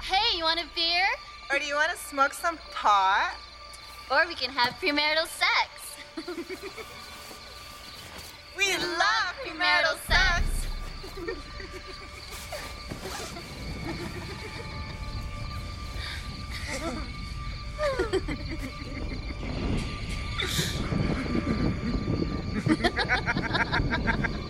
Hey, you want a beer? Or do you want to smoke some pot? Or we can have premarital sex. We love premarital sex.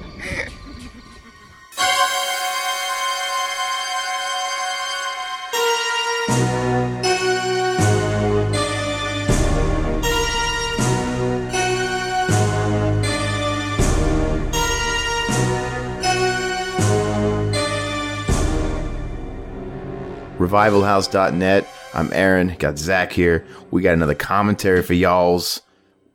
revivalhouse.net. I'm Aaron, got Zach here. We got another commentary for y'all's.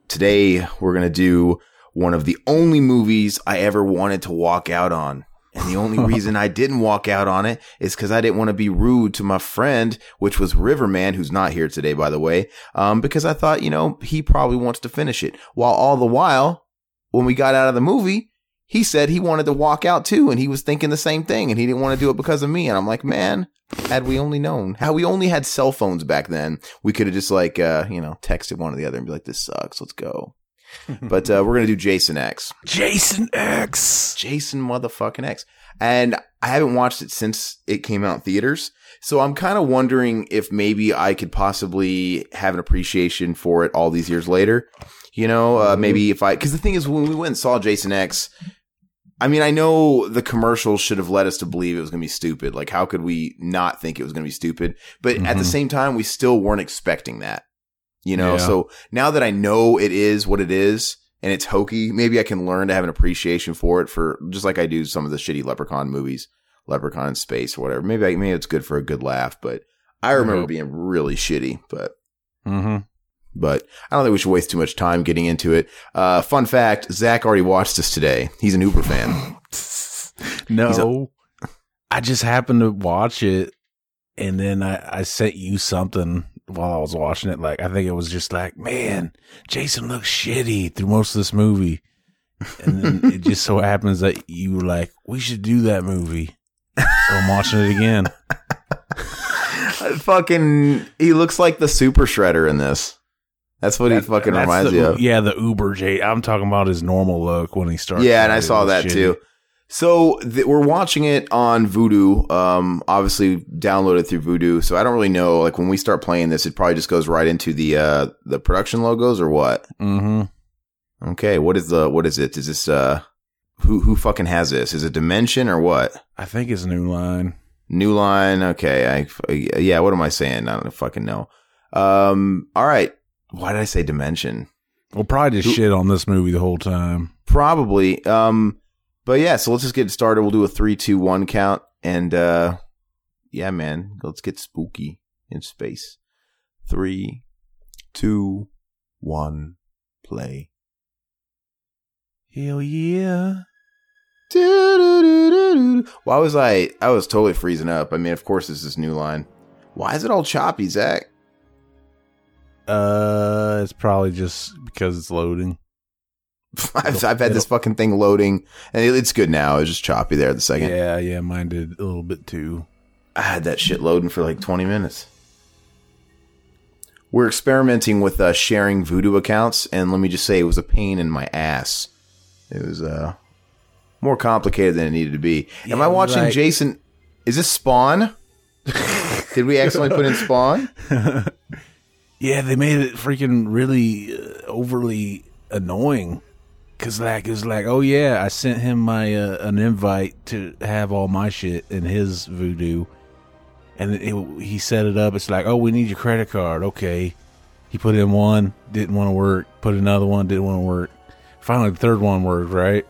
Today, we're going to do one of the only movies I ever wanted to walk out on. And the only reason I didn't walk out on it is because I didn't want to be rude to my friend, which was Riverman, who's not here today, by the way, um, because I thought, you know, he probably wants to finish it. While all the while, when we got out of the movie, he said he wanted to walk out too, and he was thinking the same thing, and he didn't want to do it because of me. And I'm like, man, had we only known how we only had cell phones back then, we could have just like, uh, you know, texted one or the other and be like, this sucks, let's go. but uh, we're gonna do Jason X, Jason X. Jason motherfucking X, and I haven't watched it since it came out in theaters. So I'm kind of wondering if maybe I could possibly have an appreciation for it all these years later. You know, uh, maybe if I, because the thing is, when we went and saw Jason X, I mean, I know the commercials should have led us to believe it was going to be stupid. Like, how could we not think it was going to be stupid? But at the Mhm. same time, we still weren't expecting that. You know, Yeah. so now that I know it is what it is and it's hokey, maybe I can learn to have an appreciation for it for just like I do some of the shitty Leprechaun movies, Leprechaun in Space or whatever. Maybe I, maybe it's good for a good laugh, but I remember being really shitty, but Mm-hmm. But I don't think we should waste too much time getting into it. Uh, fun fact: Zach already watched this today. He's an Uber fan. No, I just happened to watch it, and then I, I sent you something while I was watching it. Like I think it was just like, man, Jason looks shitty through most of this movie, and then it just so happens that you were like, we should do that movie. So I'm watching it again. fucking, he looks like the Super Shredder in this. That's what he fucking reminds the, you of. Yeah, the Uber J. I'm talking about his normal look when he starts. Yeah, and I saw that shitty. too. So th- we're watching it on Vudu. Um, obviously downloaded through Vudu. So I don't really know. Like when we start playing this, it probably just goes right into the uh the production logos or what? Mm-hmm. Okay, what is the what is it? Is this uh who who fucking has this? Is it Dimension or what? I think it's New Line. New line. Okay. I, yeah. What am I saying? I don't fucking know. Um, all right. Why did I say dimension? We'll probably just shit on this movie the whole time. Probably. Um, but yeah, so let's just get started. We'll do a three, two, one count. And, uh, yeah, man, let's get spooky in space. Three, two, one, play. Hell yeah. Why was I? I was totally freezing up. I mean, of course, this is new line. Why is it all choppy, Zach? Uh, it's probably just because it's loading. I've, I've had this fucking thing loading, and it- it's good now. It's just choppy there at the second. Yeah, yeah, mine did a little bit too. I had that shit loading for like 20 minutes. We're experimenting with uh, sharing Vudu accounts, and let me just say, it was a pain in my ass. It was uh, more complicated than it needed to be. Am I watching right. Jason? Is this Spawn? Did we accidentally put in Spawn? Yeah, they made it freaking really uh, overly annoying. Cause like it was like, oh yeah, I sent him my uh, an invite to have all my shit in his Vudu, and it, he set it up. It's like, oh, we need your credit card. Okay, he put in one, didn't want to work. Put another one, didn't want to work. Finally, the third one worked, right?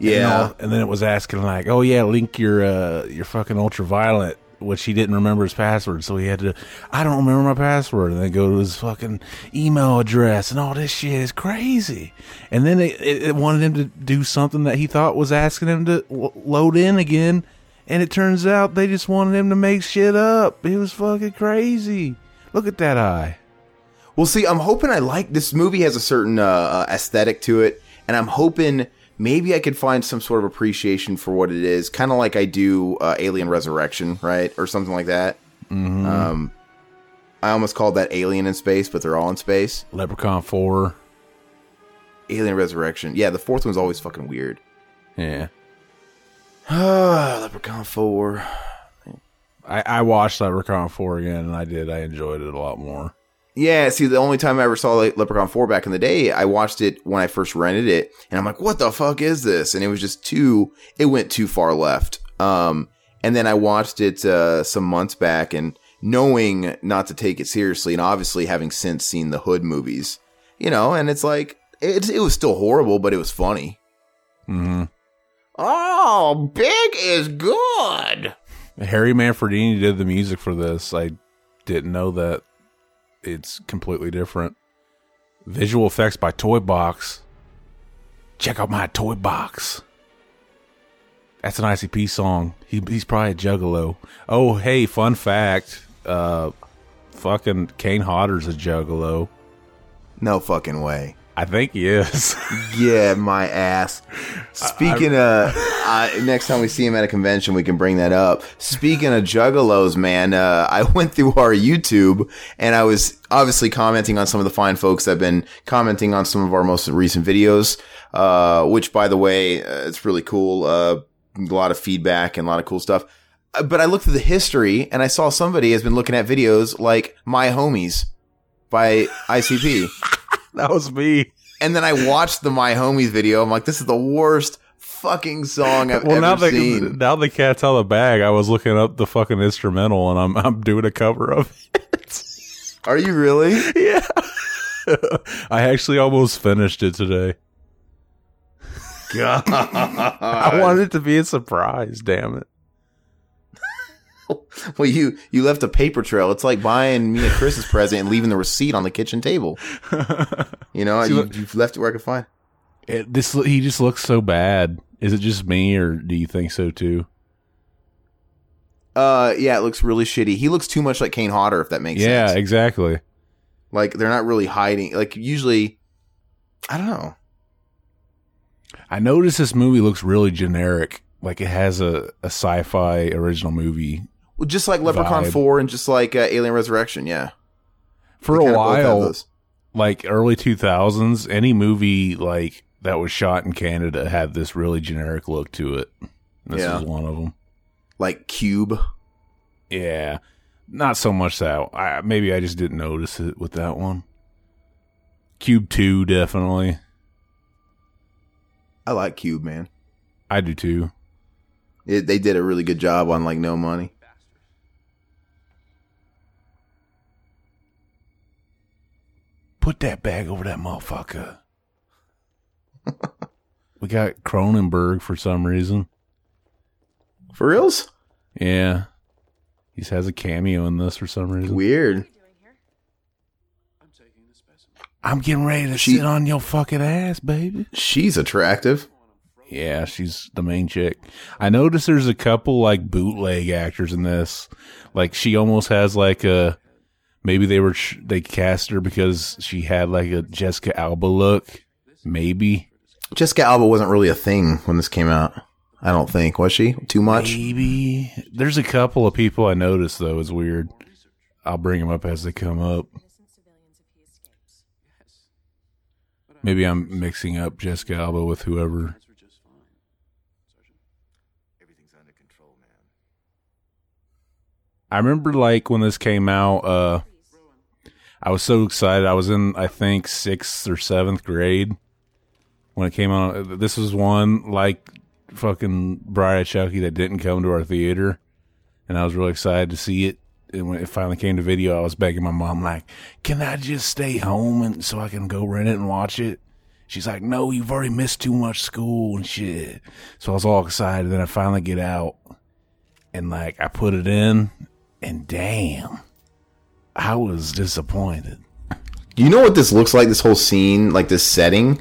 Yeah. And, all- and then it was asking like, "Oh yeah, link your uh your fucking ultraviolet," which he didn't remember his password, so he had to. I don't remember my password, and then go to his fucking email address, and all this shit is crazy. And then it, it, wanted him to do something that he thought was asking him to lo- load in again, and it turns out they just wanted him to make shit up. It was fucking crazy. Look at that eye. Well, see, I'm hoping I like this movie has a certain uh, uh, aesthetic to it, and I'm hoping maybe I could find some sort of appreciation for what it is, kind of like I do uh, Alien Resurrection, right, or something like that. Um, I almost called that Alien in space, but they're all in space. Leprechaun 4. Alien Resurrection, yeah. The fourth one's always fucking weird. Yeah. Ah, Leprechaun Four. I, I watched Leprechaun 4 again, and I did. I enjoyed it a lot more. Yeah, see, the only time I ever saw Le- Leprechaun 4 back in the day, I watched it when I first rented it, and I'm like, what the fuck is this? And it was just too, it went too far left. Um, and then I watched it, uh, some months back, and knowing not to take it seriously, and obviously having since seen the Hood movies, you know, and it's like, it, it was still horrible, but it was funny. Mm-hmm. Oh, big is good. Harry Manfredini did the music for this. I didn't know that it's completely different. Visual effects by Toy Box. Check out my Toy Box. That's an ICP song. He, he's probably a juggalo. Oh, hey, fun fact. Uh, fucking Kane Hodder's a juggalo. No fucking way. I think he is. Yeah, my ass. Speaking of, uh, next time we see him at a convention, we can bring that up. Speaking of juggalos, man, uh, I went through our YouTube and I was obviously commenting on some of the fine folks that have been commenting on some of our most recent videos, uh, which by the way, uh, it's really cool. Uh, a lot of feedback and a lot of cool stuff. Uh, But I looked at the history and I saw somebody has been looking at videos like My Homies by ICP. that was me. And then I watched the My Homies video. I'm like, this is the worst fucking song I've Well, ever now the seen. now the cat's out of the bag. I was looking up the fucking instrumental, and I'm I'm doing a cover of it. Are you really? yeah, I actually almost finished it today. God. I wanted it to be a surprise. Damn it! well, you you left a paper trail. It's like buying me a Christmas present and leaving the receipt on the kitchen table. You know, See you, what- you've left it where I could find. it. This he just looks so bad. Is it just me, or do you think so too? Uh, yeah, it looks really shitty. He looks too much like Kane Hodder, if that makes yeah, sense. Yeah, exactly. Like they're not really hiding. Like usually, I don't know. I noticed this movie looks really generic. Like it has a, a sci-fi original movie. Well, just like Leprechaun Vibe. Four and just like uh, Alien Resurrection. Yeah, For They a kinda both have while, like early 2000s any movie like that was shot in canada had this really generic look to it this Yeah. is one of them like Cube. yeah not so much that I, maybe i just didn't notice it with that one cube 2 definitely I like Cube, man. i do too It, they did a really good job on like no money. Put that bag over that motherfucker we got cronenberg for some reason For reals? yeah he has a cameo in this for some reason Weird. i'm getting ready to She- sit on your fucking ass baby She's attractive. Yeah, she's the main chick. I noticed there's a couple like bootleg actors in this. Like she almost has like a maybe they were they cast her because she had like a Jessica Alba look. Maybe. Jessica Alba wasn't really a thing when this came out. I don't think was she too much. Maybe. There's a couple of people I noticed though. It's weird. I'll bring them up as they come up. Maybe I'm mixing up Jessica Alba with whoever. I remember like when this came out, uh I was so excited. I was in I think sixth or seventh grade when it came out. This was one like fucking of Chucky that didn't come to our theater, and I was really excited to see it. And when it finally came to video, I was begging my mom like, "Can I just stay home and so I can go rent it and watch it?" She's like, "No, you've already missed too much school and shit." So I was all excited. Then I finally get out, and like I put it in, and damn, I was disappointed. You know what this looks like? This whole scene, like this setting.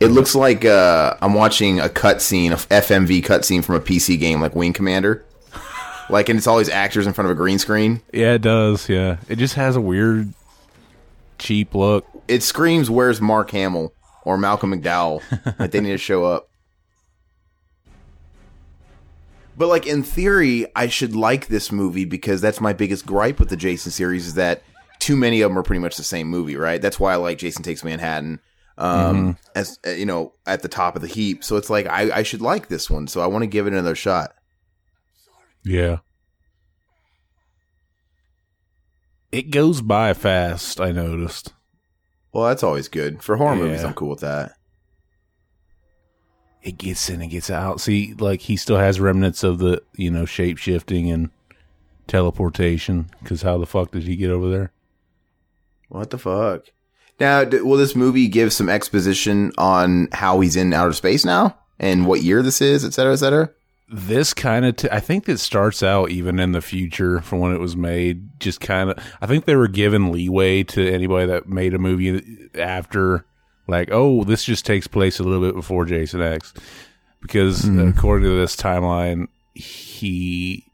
It looks like uh, I'm watching a cutscene, a FMV cutscene from a PC game, like Wing Commander. Like, and it's all these actors in front of a green screen. Yeah, it does. Yeah, it just has a weird, cheap look. It screams, "Where's Mark Hamill or Malcolm McDowell?" like they need to show up. But like in theory, I should like this movie because that's my biggest gripe with the Jason series is that too many of them are pretty much the same movie, right? That's why I like Jason Takes Manhattan um as uh, you know at the top of the heap. So it's like I, I should like this one, so I want to give it another shot. Yeah. It goes by fast, I noticed. Well, that's always good for horror movies. I'm cool with that. It gets in and gets out. See, like he still has remnants of the, you know, shape shifting and teleportation. Because how the fuck did he get over there? What the fuck? Now, d- will this movie give some exposition on how he's in outer space now and what year this is, et cetera, et cetera? this kind of t- i think it starts out even in the future from when it was made just kind of i think they were given leeway to anybody that made a movie after like oh this just takes place a little bit before jason x. Because according to this timeline he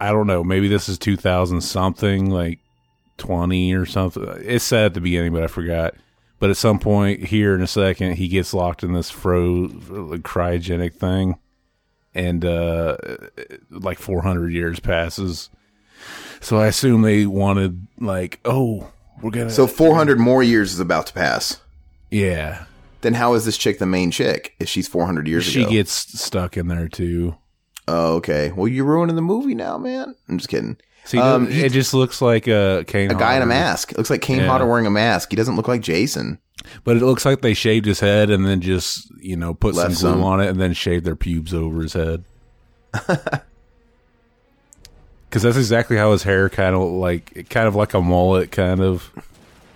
i don't know maybe this is 2000 something like 20 or something. It's said at the beginning but i forgot. But at some point here in a second he gets locked in this fro cryogenic thing. And uh like 400 years passes. So i assume they wanted like oh we're gonna So 400 more years is about to pass. Yeah Then how is this chick the main chick if she's 400 years she ago? gets stuck in there too oh, okay. Well, you're ruining the movie now, man. I'm just kidding. see Um, it just looks like a Kane A guy in a mask. It looks like Kane Yeah. Hodder wearing a mask. He doesn't look like Jason. but it looks like they shaved his head and then just you know put Left some glue some. on it and then shaved their pubes over his head because that's exactly how his hair kind of like kind of like a mullet kind of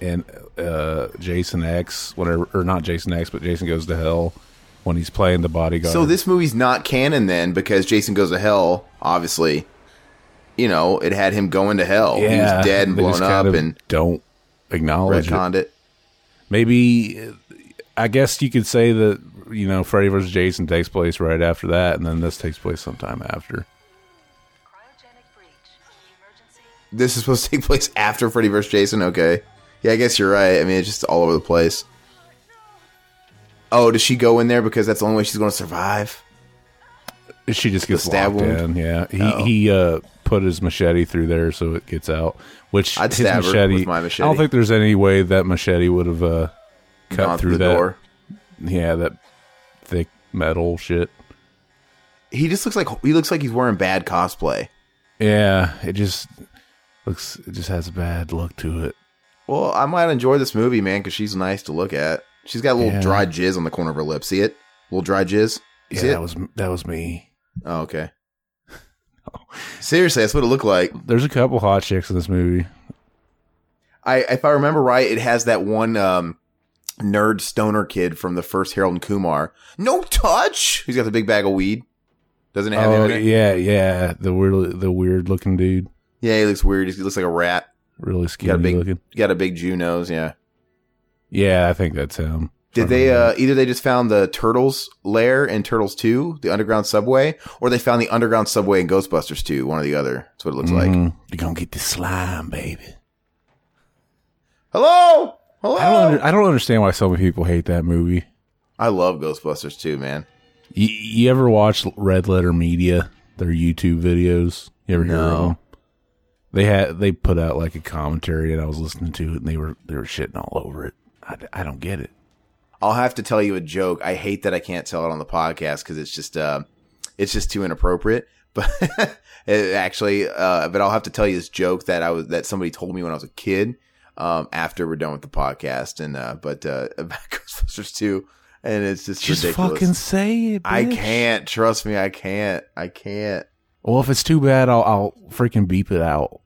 and uh jason x whatever or not jason x but jason goes to hell when he's playing the bodyguard So this movie's not canon then because Jason Goes to Hell, obviously. You know, it had him going to hell. he was dead and blown just up of and don't acknowledge it. retconned it. maybe uh, i guess you could say that you know freddy vs jason takes place right after that and then this takes place sometime after Cryogenic breach. Emergency. This is supposed to take place after Freddy vs. Jason. Okay. Yeah, I guess you're right. I mean, it's just all over the place. Oh, does she go in there because that's the only way she's going to survive? She just gets stab locked wound? in. Yeah, he Oh. he uh, put his machete through there so it gets out. Which I'd his stab her machete, with my machete. I don't think there's any way that machete would have uh, cut Gone through the that. door. Yeah, that thick metal shit. He just looks like he looks like he's wearing bad cosplay. Yeah, it just looks. It just has a bad look to it. Well, I might enjoy this movie, man, because she's nice to look at. She's got a little Yeah. dry jizz on the corner of her lip. See it? little dry jizz. You Yeah, that was that was me. oh, okay. Seriously, that's what it looked like. There's a couple hot chicks in this movie. I, if I remember right, it has that one um, nerd stoner kid from the first Harold and Kumar. No touch. He's got the big bag of weed. Doesn't it have Oh yeah, yeah, the weird, the weird looking dude, Yeah, he looks weird. He looks like a rat. Really skinny got a big, looking. got a big Jew nose. Yeah. Yeah, I think that's him. Did they uh, either they just found the Turtles lair in Turtles Two, the underground subway, or they found the underground subway in Ghostbusters Two, one or the other. That's what it looks like. Mhm. You're gonna get the slime, baby. Hello, hello. I don't. Under, I don't understand why so many people hate that movie. I love Ghostbusters Two, man. You, you ever watch Red Letter Media? Their YouTube videos. You ever hear of them? They had they put out like a commentary, and I was listening to it, and they were they were shitting all over it. I, I don't get it. I'll have to tell you a joke. I hate that I can't tell it on the podcast because it's just uh, it's just too inappropriate. But it actually, uh, but I'll have to tell you this joke that I was that somebody told me when I was a kid. Um, after we're done with the podcast, and uh, but uh, about Ghostbusters two, and it's just, Just ridiculous. fucking say it. I can't trust me. I can't. I can't. Well, if it's too bad, I'll, I'll freaking beep it out.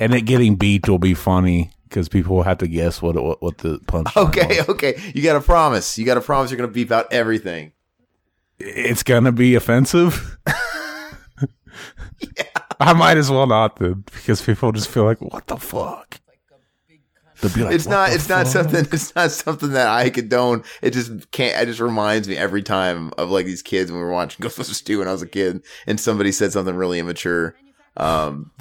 and it getting beeped will be funny because people will have to guess what it, what, what the punch. Okay, okay. You got to promise. You got to promise you're gonna beep out everything. It's gonna be offensive. I might as well not then, because people just feel like, "What the fuck?" They'll be like, it's not it's not fuck?" something it's not something that I condone. It just can't it just reminds me every time of like these kids when we were watching Ghostbusters 2 when I was a kid and somebody said something really immature. Um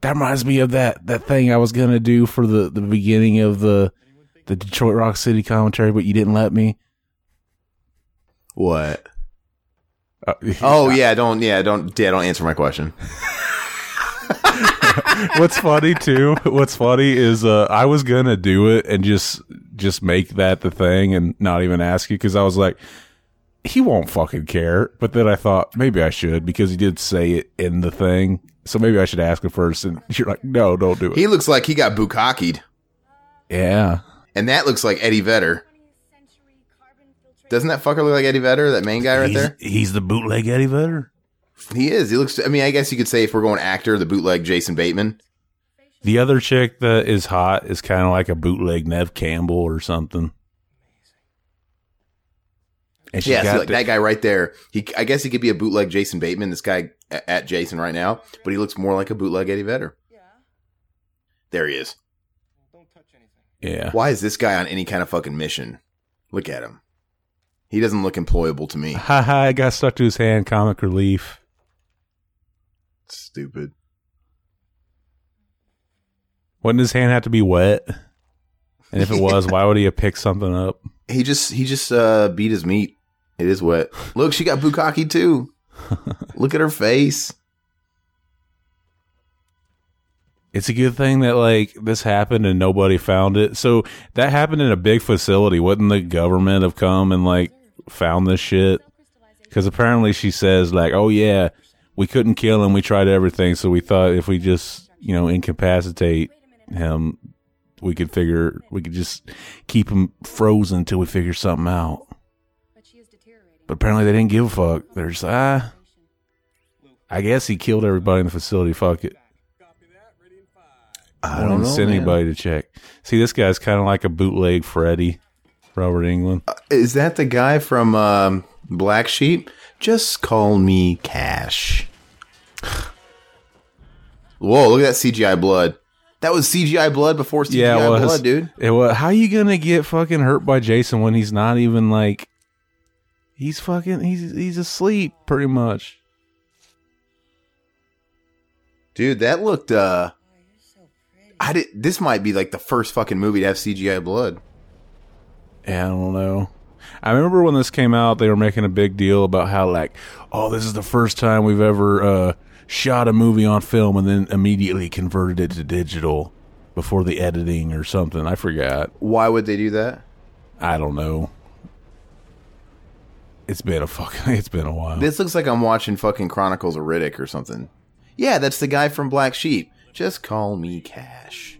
That reminds me of that that thing I was gonna do for the the beginning of the the Detroit Rock City commentary, but you didn't let me. What? Uh, Oh yeah, don't yeah, don't yeah, don't answer my question. What's funny too? What's funny is uh, I was gonna do it and just just make that the thing and not even ask you because I was like, he won't fucking care. But then I thought maybe I should because he did say it in the thing, so maybe I should ask him first. And you're like, no, don't do it. He looks like he got bukkakied. yeah, And that looks like Eddie Vedder. Doesn't that fucker look like Eddie Vedder, that main guy right he's, there? he's the bootleg Eddie Vedder. He is. He looks I mean, I guess you could say if we're going actor, the bootleg Jason Bateman. The other chick that is hot is kind of like a bootleg Neve Campbell or something. And Yeah, like the- that guy right there. He I guess he could be a bootleg Jason Bateman, this guy at Jason right now, but he looks more like a bootleg Eddie Vedder. There he is. yeah. Why is this guy on any kind of fucking mission? Look at him. He doesn't look employable to me. Ha ha! It got stuck to his hand. Comic relief. Stupid. Wouldn't his hand have to be wet? And if it was, why would he have picked something up? He just he just uh beat his meat. It is wet. Look, she got bukkake too. Look at her face. It's a good thing that like this happened and nobody found it. So that happened in a big facility. Wouldn't the government have come and like found this shit? Because apparently she says like, "Oh yeah, we couldn't kill him. We tried everything. So we thought if we just you know incapacitate him, we could figure we could just keep him frozen until we figure something out." But apparently they didn't give a fuck. They're just ah. I guess he killed everybody in the facility. Fuck it. I don't send man. anybody to check. See, this guy's kind of like a bootleg Freddy, Robert Englund. Is that the guy from um, Black Sheep? Just call me Cash. Whoa, look at that CGI blood. That was CGI blood before CGI yeah, blood, dude. It was. How you gonna get fucking hurt by Jason when he's not even like? He's fucking. He's he's asleep pretty much. Dude, that looked uh I did this might be like the first fucking movie to have CGI blood. Yeah, I don't know. I remember when this came out, they were making a big deal about how like, oh, this is the first time we've ever uh, shot a movie on film and then immediately converted it to digital before the editing or something. I forgot. Why would they do that? I don't know. It's been a fucking. It's been a while. This looks like I'm watching fucking Chronicles of Riddick or something. Yeah, that's the guy from Black Sheep. Just call me Cash.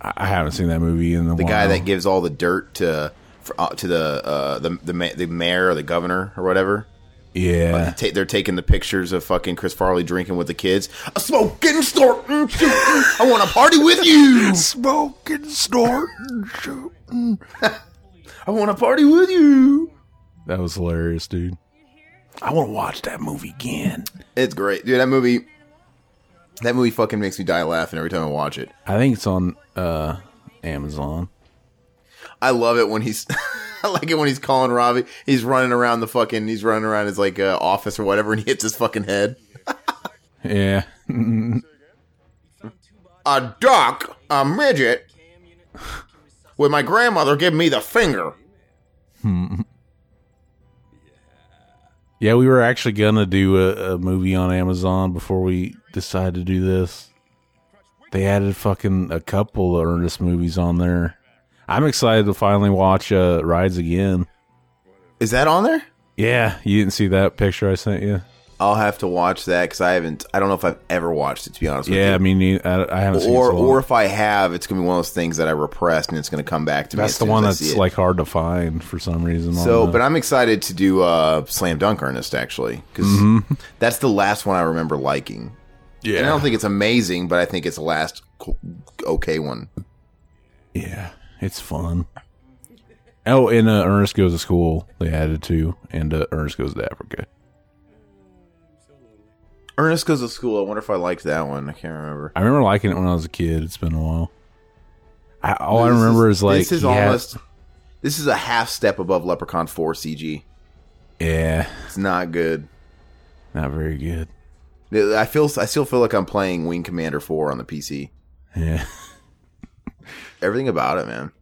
I haven't seen that movie in a The while. guy that gives all the dirt to for, uh, to the uh, the the, ma- the mayor or the governor or whatever. Yeah. Ta- they're taking the pictures of fucking Chris Farley drinking with the kids. A smoking, snorting, shooting. I want to party with you. Smoking, snorting, shooting. I want to party with you. That was hilarious, dude. I want to watch that movie again. It's great, dude. That movie, that movie fucking makes me die laughing every time I watch it. I think it's on uh, Amazon. I love it when he's, I like it when he's calling Robbie. He's running around the fucking, he's running around his like uh, office or whatever, and he hits his fucking head. Yeah. A duck, a midget, with my grandmother giving me the finger. Yeah, we were actually gonna do a, a movie on Amazon before we decided to do this. They added fucking a couple of Ernest movies on there. I'm excited to finally watch uh, Rides Again. Is that on there? Yeah, you didn't see that picture I sent you. I'll have to watch that because I haven't. I don't know if I've ever watched it to be honest. With you. Yeah, I mean, I, I haven't you. seen it or so long. or if I have, it's gonna be one of those things that I repressed and it's gonna come back to me. that's the one as I see that's like hard to find for some reason. So, but I'm excited to do uh, Slam Dunk Ernest actually because Mm-hmm. that's the last one I remember liking. yeah, And I don't think it's amazing, but I think it's the last okay one. yeah, it's fun. Oh, and uh, Ernest goes to school. They added two, and uh, Ernest goes to Africa. Ernest goes to school. I wonder if I liked that one. I can't remember. I remember liking it when I was a kid. It's been a while. I, all I remember is, like this is almost this is a half step above Leprechaun Four CG. yeah, It's not good. not very good. I feel I still feel like I'm playing Wing Commander Four on the PC. Yeah, Everything about it, man.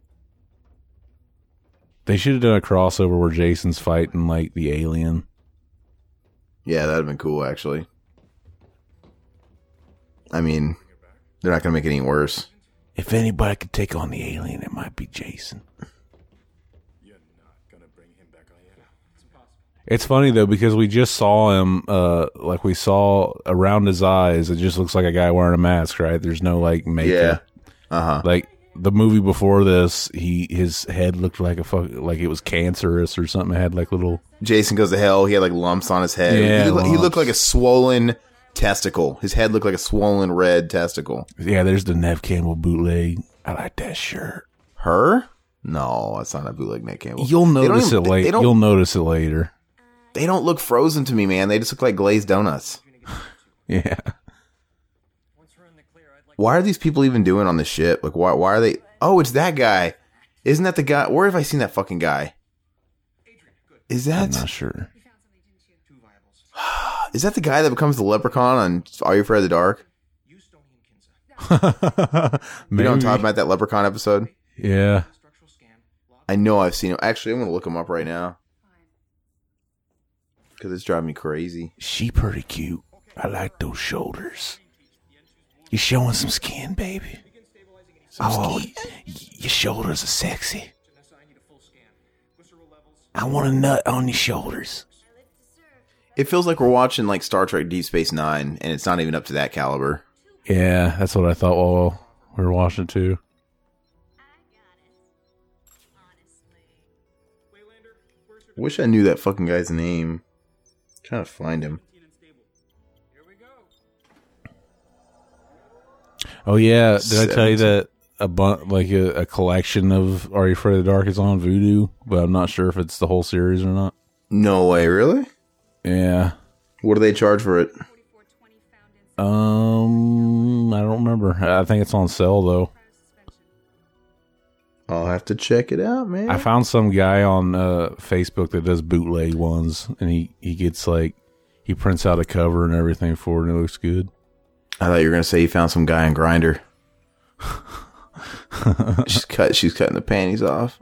They should have done a crossover where Jason's fighting like the alien. Yeah, that'd have been cool, actually. I mean, they're not going to make it any worse. If anybody could take on the alien, it might be Jason. You're not gonna bring him back, are you? It's impossible. It's funny though because we just saw him, uh, like we saw around his eyes. It just looks like a guy wearing a mask, right? There's no like makeup. Yeah. Uh huh. Like the movie before this, he his head looked like a fuck, like it was cancerous or something. It had like little Jason goes to hell. He had like lumps on his head. Yeah, he, looked, he looked like a swollen testicle. His head looked like a swollen red testicle. yeah. There's the Neve Campbell bootleg. I like that shirt. Her? No, that's not a bootleg Neve Campbell. You'll notice even- it later. You'll notice it later. they don't look frozen to me, man. They just look like glazed donuts. Yeah. Why are these people even doing on this ship? Like, why? Why are they? Oh, it's that guy. Isn't that the guy? Where have I seen that fucking guy? Is I'm that not sure. is that the guy that becomes the leprechaun on Are You Afraid of the Dark? What I'm talking about that leprechaun episode? Yeah. I know I've seen him. Actually, I'm gonna look him up right now because it's driving me crazy. She pretty cute. I like those shoulders. You showing some skin, baby. oh, y- your shoulders are sexy. I want a nut on your shoulders. It feels like we're watching like Star Trek Deep Space Nine, and it's not even up to that caliber. Yeah, that's what I thought while we were watching too. Wish I knew that fucking guy's name. trying to find him. Oh yeah, did I tell you that a bun- like a, a collection of Are You Afraid of the Dark is on Vudu, but I'm not sure if it's the whole series or not. No way, really? Yeah. What do they charge for it? Um, I don't remember. I think it's on sale though. I'll have to check it out, man. I found some guy on uh, Facebook that does bootleg ones, and he he gets like he prints out a cover and everything for it, and it looks good. I thought you were gonna say you found some guy on Grindr. she's cut. She's cutting the panties off.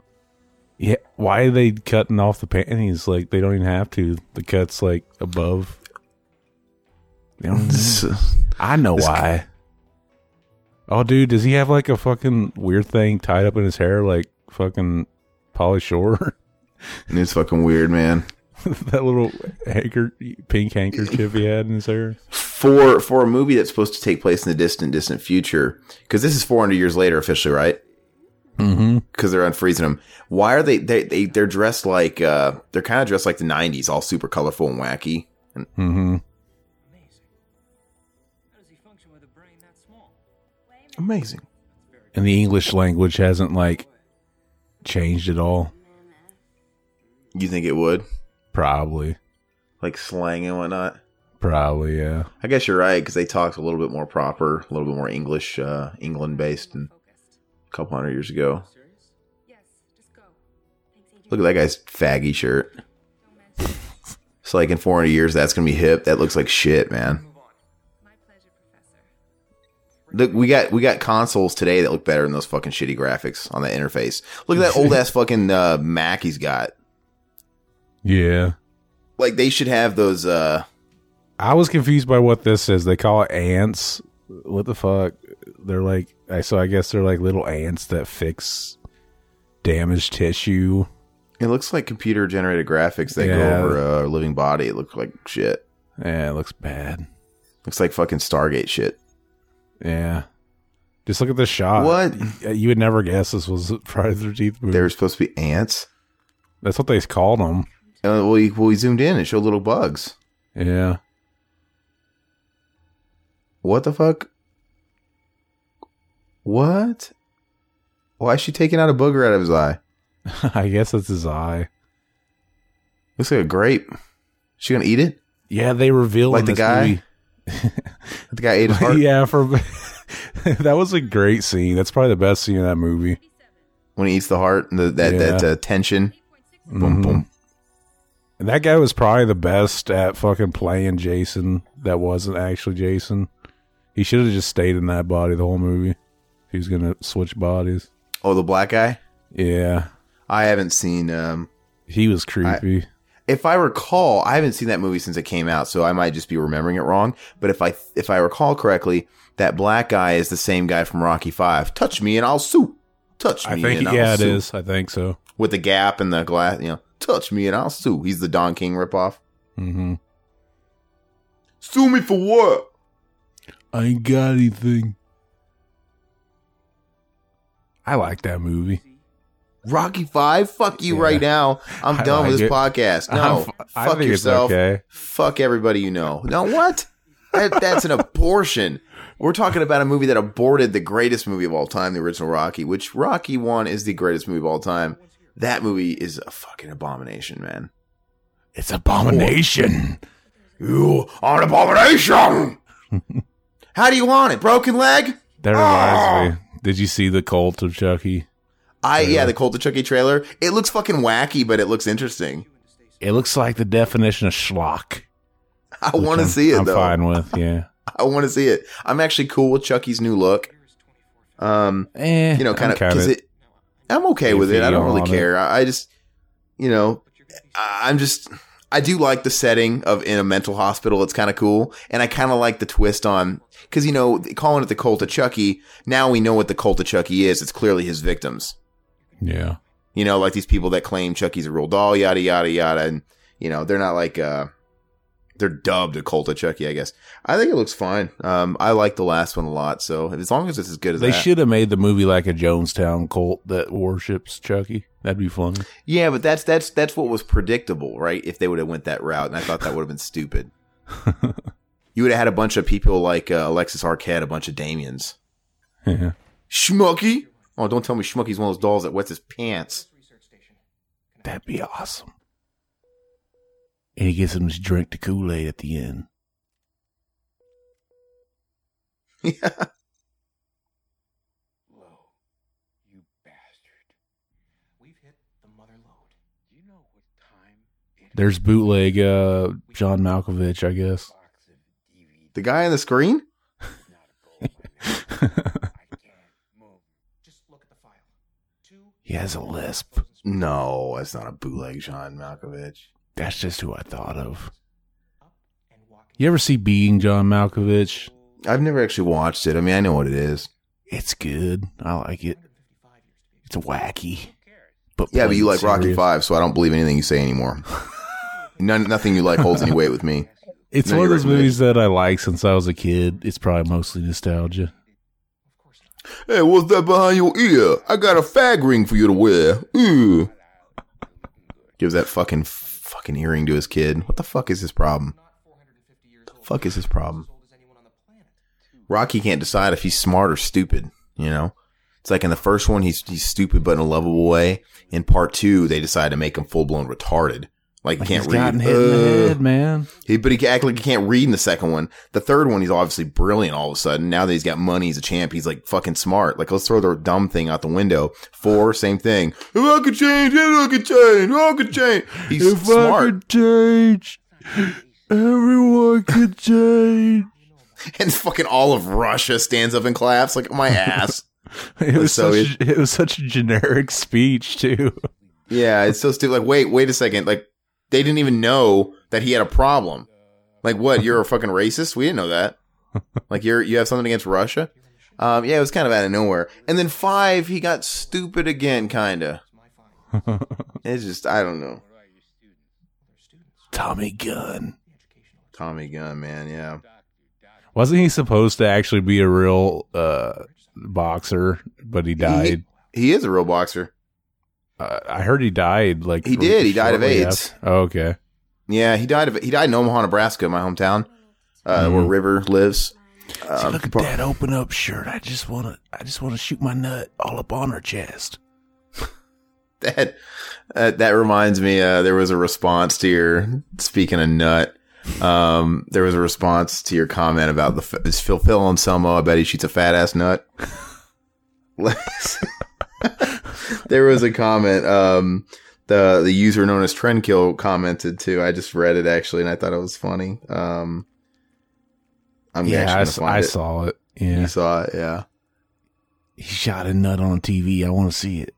Yeah, why are they cutting off the panties? Like they don't even have to. The cut's like above. Don't- mm. I know why. Oh, dude, does he have like a fucking weird thing tied up in his hair, like fucking Pauly Shore? And it's fucking weird, man. that little hanker, pink handkerchief he had in his hair. For for a movie that's supposed to take place in the distant, distant future, because this is 400 years later officially, right? Mm-hmm. Because they're unfreezing them. Why are they? They, they they're dressed like uh they're kind of dressed like the 90s, all super colorful and wacky. And Mm-hmm. amazing. And the English language hasn't like changed at all. You think it would Probably. like slang and whatnot? Probably, yeah. I guess you're right because they talked a little bit more proper, a little bit more English, uh, England based, and a couple hundred years ago. Look at that guy's faggy shirt. So like in 400 years, that's gonna be hip. That looks like shit, man. Look, we got we got consoles today that look better than those fucking shitty graphics on the interface. Look at that old ass fucking uh, Mac he's got. Yeah. Like they should have those. uh I was confused by what this is. They call it ants. What the fuck? They're like, I so I guess they're like little ants that fix damaged tissue. It looks like computer generated graphics that Yeah. go over a living body. It looks like shit. Yeah, it looks bad. Looks like fucking Stargate shit. Yeah. Just look at this shot. What? You would never guess this was Friday the 13th movie. They were supposed to be ants. That's what they called them. Uh, well, we, well, we zoomed in and showed little bugs. Yeah. What the fuck? What? Why is she taking out a booger out of his eye? I guess that's his eye. Looks like a grape. She gonna eat it? Yeah, they reveal Like in the guy? The guy ate his heart yeah, for that was a great scene. That's probably the best scene in that movie. when he eats the heart. The, that Yeah. that uh, tension. Boom Mhm. boom. And that guy was probably the best at fucking playing Jason. That wasn't actually Jason. He should have just stayed in that body the whole movie. He was gonna switch bodies. Oh, the black guy. Yeah, I haven't seen. Um, He was creepy. if I recall, I haven't seen that movie since it came out, so I might just be remembering it wrong. But if I if I recall correctly, that black guy is the same guy from Rocky Five. Touch me and I'll sue. Touch me I think and I'll yeah, it sue. is. I think so. With the gap and the glass, you know, touch me and I'll sue. He's the Don King ripoff. hmm Sue me for what? I ain't got anything. I like that movie. Rocky Five? Fuck you Yeah. right now. I'm I done with this it. podcast. No, f- fuck yourself. okay. Fuck everybody you know. No, what? That, that's an abortion. We're talking about a movie that aborted the greatest movie of all time, the original Rocky, which Rocky One is the greatest movie of all time. That movie is a fucking abomination, man. It's abomination. You are an abomination. How do you want it? Broken leg? That Ah! reminds me. Did you see the cult of Chucky? I yeah, the Cult of Chucky trailer. It looks fucking wacky, but it looks interesting. It looks like the definition of schlock. I want to see it I'm though. fine with. Yeah. I want to see it. I'm actually cool with Chucky's new look. Um, Eh, you know, kind of because it. I'm okay with it. I don't really care. I, I just, you know, I, I'm just. I do like the setting of in a mental hospital. It's kind of cool, and I kind of like the twist on because you know calling it the cult of Chucky. Now we know what the cult of Chucky is. It's clearly his victims. Yeah. You know, like these people that claim Chucky's a real doll, yada yada yada, and you know they're not like uh they're dubbed a cult of Chucky. I guess I think it looks fine. Um, I like the last one a lot, so as long as it's as good as They that. should have made the movie like a Jonestown cult that worships Chucky. That'd be funny. Yeah, but that's that's that's what was predictable, right? If they would have went that route, and I thought that would have been stupid. you would have had a bunch of people like uh, Alexis Arquette, a bunch of Damians. Yeah. Schmucky. Oh, don't tell me Schmucky's one of those dolls that wets his pants. That'd be awesome. And he gets him to drink the Kool Aid at the end. Yeah. You bastard. We've hit the mother load. Do you know what time it There's bootleg uh, John Malkovich, I guess. box of DVD The guy on the screen? not a gold I can't move. Just look at the file. Two He has a lisp. No, that's not a bootleg John Malkovich. That's just who I thought of. up and walking. You ever see Being John Malkovich? I've never actually watched it. I mean, I know what it is. It's good. I like it. 155 years to be It's wacky. But Yeah, but you like plain Rocky. Five, so I don't believe anything you say anymore. None, nothing you like holds any weight with me. It's No, one of those movies that I like since I was a kid. It's probably mostly nostalgia. Hey, what's that behind your ear? I got a fag ring for you to wear. Ooh. Gives that fucking fucking earring to his kid. What the fuck is his problem? The fuck is his problem? Rocky can't decide if he's smart or stupid. You know, it's like in the first one he's he's stupid but in a lovable way. In part two, they decide to make him full blown retarded. Like, Like he can't he's read. gotten hit in the head, man. He, but he act like he can't read in the second one. The third one, he's obviously brilliant all of a sudden. Now that he's got money, he's a champ. He's like fucking smart. Like, let's throw the dumb thing out the window. Four, same thing. If I could change, if I could change, if I could change. He's smart. change, everyone could change. And fucking all of Russia stands up and claps like my ass. It was So such. it was such a generic speech too. yeah, it's so stupid. Like, wait, wait a second. Like, they didn't even know that he had a problem. Like, what? You're a fucking racist? We didn't know that. Like, you're you have something against Russia? Um, yeah, it was kind of out of nowhere. And then five, he got stupid again, kinda. It's just, I don't know. Tommy Gunn. Tommy Gunn, man, yeah. Wasn't he supposed to actually be a real uh, boxer, but he died? He is a real boxer. Uh, I heard he died. Like He did. He died of AIDS. Oh, okay. Yeah, he died of he died in Omaha, Nebraska, my hometown, uh, where River lives. See, Um, look at but- that open up shirt. I just wanna, I just wanna shoot my nut all up on her chest. that uh, that reminds me uh, there was a response to your speaking of nut um there was a response to your comment about the f- is Phil Phil Anselmo I bet he shoots a fat ass nut there was a comment um the the user known as Trendkill commented too I just read it actually and I thought it was funny um I'm yeah, I, find I it. saw it. you Yeah, saw it yeah he shot a nut on TV. I want to see it.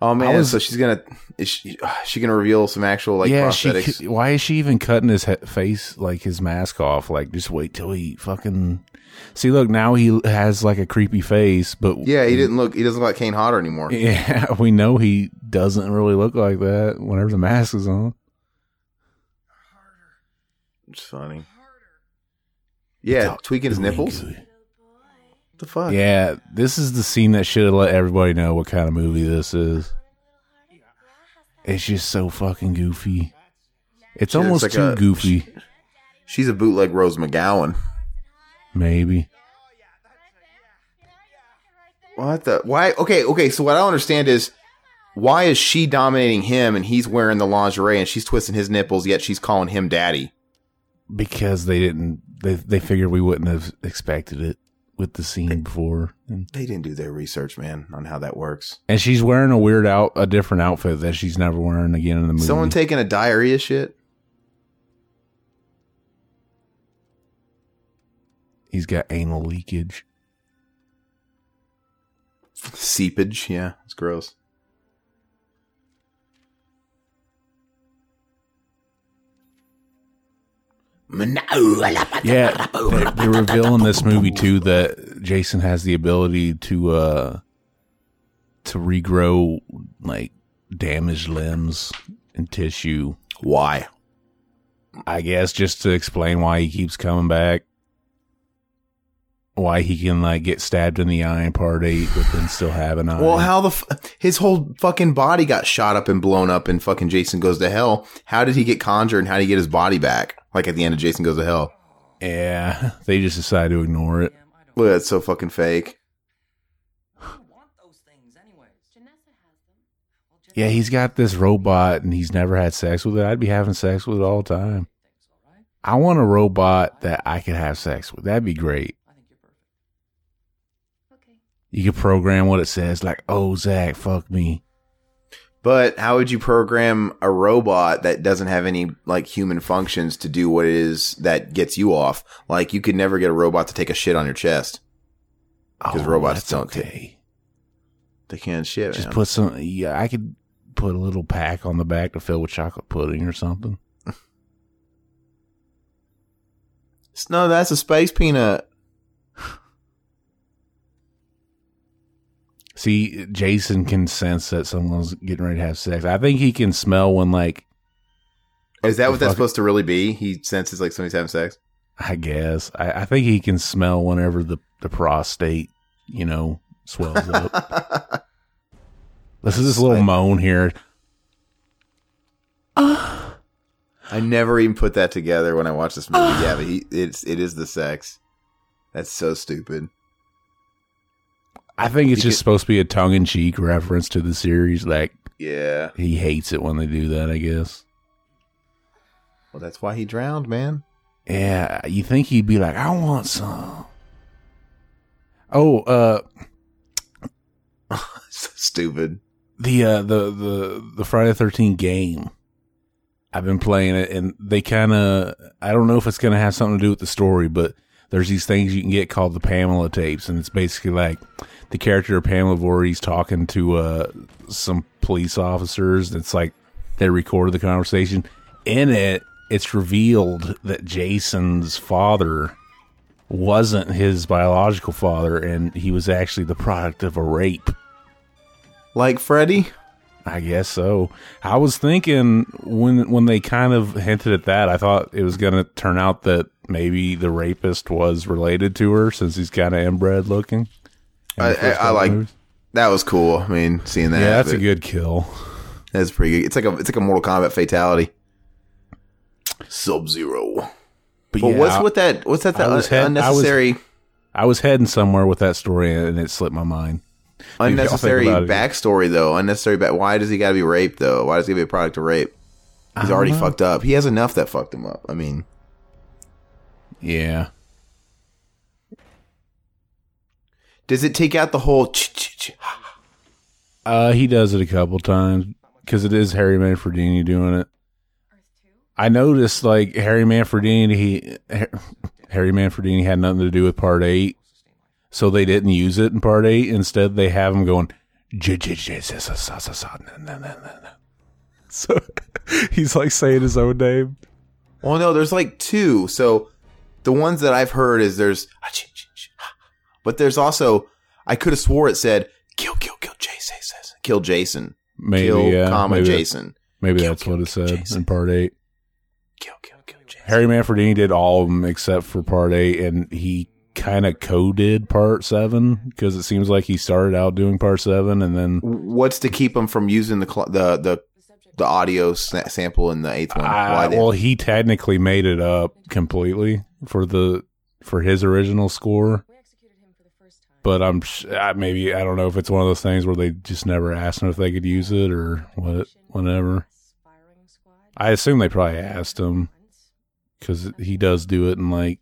Oh man, was- so she's gonna is she, she gonna reveal some actual like yeah, prosthetics? c- Why is she even cutting his he- face like his mask off? Like, just wait till he fucking. See, look now he has like a creepy face, but yeah, he didn't look. He doesn't look like Kane Hodder anymore. Yeah, we know he doesn't really look like that whenever the mask is on. It's funny. Yeah, tweaking his nipples. What the fuck? Yeah, this is the scene that should have let everybody know what kind of movie this is. It's just so fucking goofy. It's Shit, it's almost like too a- goofy, She's a bootleg Rose McGowan. Maybe. What the? Why? Okay, okay. So what I don't understand is why is she dominating him and he's wearing the lingerie and she's twisting his nipples yet she's calling him daddy? Because they didn't, they they figured we wouldn't have expected it with the scene before, and, They didn't do their research, man, on how that works. and she's wearing a weird out, a different outfit that she's never wearing again in the movie. Someone taking a diarrhea shit. He's got anal leakage. Seepage. Yeah, it's gross. Yeah, they, they reveal in this movie too that Jason has the ability to uh to regrow like damaged limbs and tissue. Why? I guess just to explain why he keeps coming back. Why he can like get stabbed in the eye in part eight, but then still have an eye. Well, how the f- his whole fucking body got shot up and blown up and fucking Jason Goes to Hell. How did he get conjured and how did he get his body back? Like at the end of Jason Goes to Hell. yeah, they just decide to ignore it. Look, that's so fucking fake. Yeah, he's got this robot and he's never had sex with it. I'd be having sex with it all the time. I want a robot that I could have sex with. That'd be great. You could program what it says, like, oh, Zach, fuck me. But how would you program a robot that doesn't have any like human functions to do what it is that gets you off? Like you could never get a robot to take a shit on your chest. 'Cause Oh, robots don't okay. They can't shit. Just man. put some, yeah, I could put a little pack on the back to fill with chocolate pudding or something. no, that's a space peanut. See, Jason can sense that someone's getting ready to have sex. I think he can smell when, like, Is that what that's supposed to really be? He senses like somebody's having sex. I guess. I, I think he can smell whenever the, the prostate, you know, swells up. this is this little moan here. I never even put that together when I watched this movie. yeah, but he it's it is the sex. That's so stupid. I think it's You just supposed to be a tongue in cheek reference to the series. Like, Yeah. he hates it when they do that, I guess. Well, that's why he drowned, man. Yeah, you think he'd be like, I want some. Oh, uh, so stupid. the uh the the the Friday the Thirteenth game. I've been playing it, and they kind of I don't know if it's gonna have something to do with the story, but there's these things you can get called the Pamela tapes, and it's basically like the character of Pamela Voorhees talking to uh some police officers. It's like they recorded the conversation. In it, it's revealed that Jason's father wasn't his biological father, and he was actually the product of a rape. Like Freddy? I guess so. I was thinking when when they kind of hinted at that, I thought it was going to turn out that maybe the rapist was related to her since he's kind of inbred looking. I, I, I like movies. that was cool. I mean, seeing that. Yeah, that's a good kill. That's pretty good. It's like a it's like a Mortal Kombat fatality. Sub Zero. But, But yeah, what's with that? What's that? Was head- I was- unnecessary, I was heading somewhere with that story and it slipped my mind. Maybe I'll think unnecessary it. backstory though. Unnecessary. Back. Why does he got to be raped though? Why does he be a product of rape? He's already know. fucked up. He has enough that fucked him up. I mean, Yeah. Does it take out the whole? ch- ch- ch- Uh, he does it a couple times because it is Harry Manfredini doing it. I noticed like Harry Manfredini, he Harry Manfredini had nothing to do with part eight, so they didn't use it in part eight. Instead, they have him going J J J sa- sa- sa- sa- sa- na- na- na- na- na." So he's like saying his own name. Well, no, there's like two. So the ones that I've heard is there's, but there's also I could have swore it said kill, kill, kill, Jason, kill Jason, Maybe kill, yeah, comma maybe, Jason, Maybe Kill, that's kill, what it said Jason. in part eight. kill, kill, kill Jason. Harry Manfredini did all of them except for part eight, and he kind of co-did part seven because it seems like he started out doing part seven, and then What's to keep him from using the cl- the the the audio sa- sample in the eighth one? Ah, they- well, he technically made it up completely for the for his original score. But I'm sh- uh, maybe I don't know if it's one of those things where they just never asked him if they could use it or what, whatever. I assume they probably asked him because he does do it in like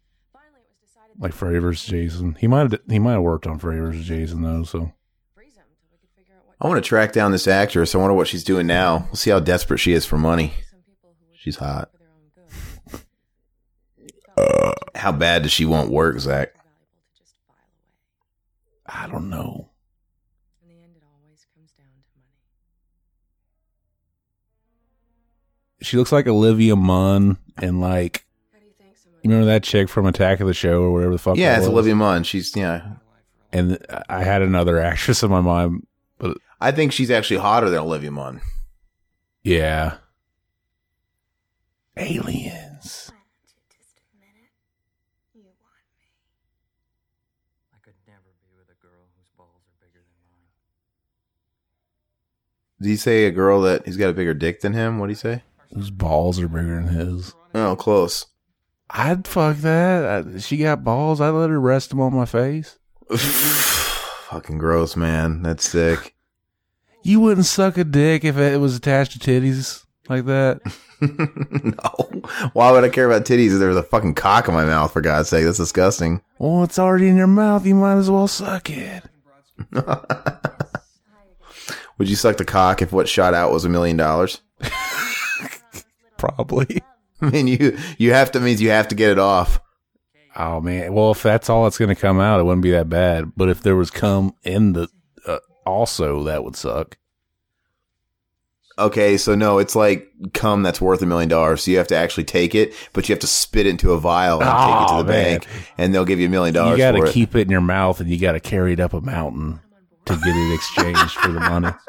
like Freddy vs. Jason. He might have he might have worked on Freddy vs. Jason though. So I want to track down this actress. I wonder what she's doing now. We'll see how desperate she is for money. She's hot. How bad does she want work, Zach? I don't know. In the end, it always comes down to money. She looks like Olivia Munn and like you remember that chick from Attack of the Show or whatever the fuck. Yeah, it's was? Olivia Munn. She's yeah. And I had another actress in my mind, but I think she's actually hotter than Olivia Munn. yeah. Aliens. I could never be with a girl whose balls are bigger than mine. Did he say a girl that he's got a bigger dick than him? What would he say? His balls are bigger than his? Oh, close. I'd fuck that. I, she got balls. I'd let her rest them on my face. Fucking gross, man. That's sick. You wouldn't suck a dick if it was attached to titties like that. no. Why would I care about titties if there was a fucking cock in my mouth? For God's sake, that's disgusting. Well, it's already in your mouth. You might as well suck it. Would you suck the cock if what shot out was a million dollars? Probably. I mean, you you have to means you have to get it off. Oh man. Well, if that's all that's going to come out, it wouldn't be that bad. But if there was cum in the uh, also, that would suck. Okay, so no, it's like cum that's worth a million dollars. So you have to actually take it, but you have to spit it into a vial and take it Oh, to the man. bank, and they'll give you a million dollars. You got to keep it in your mouth, and you got to carry it up a mountain to get it exchanged for the money.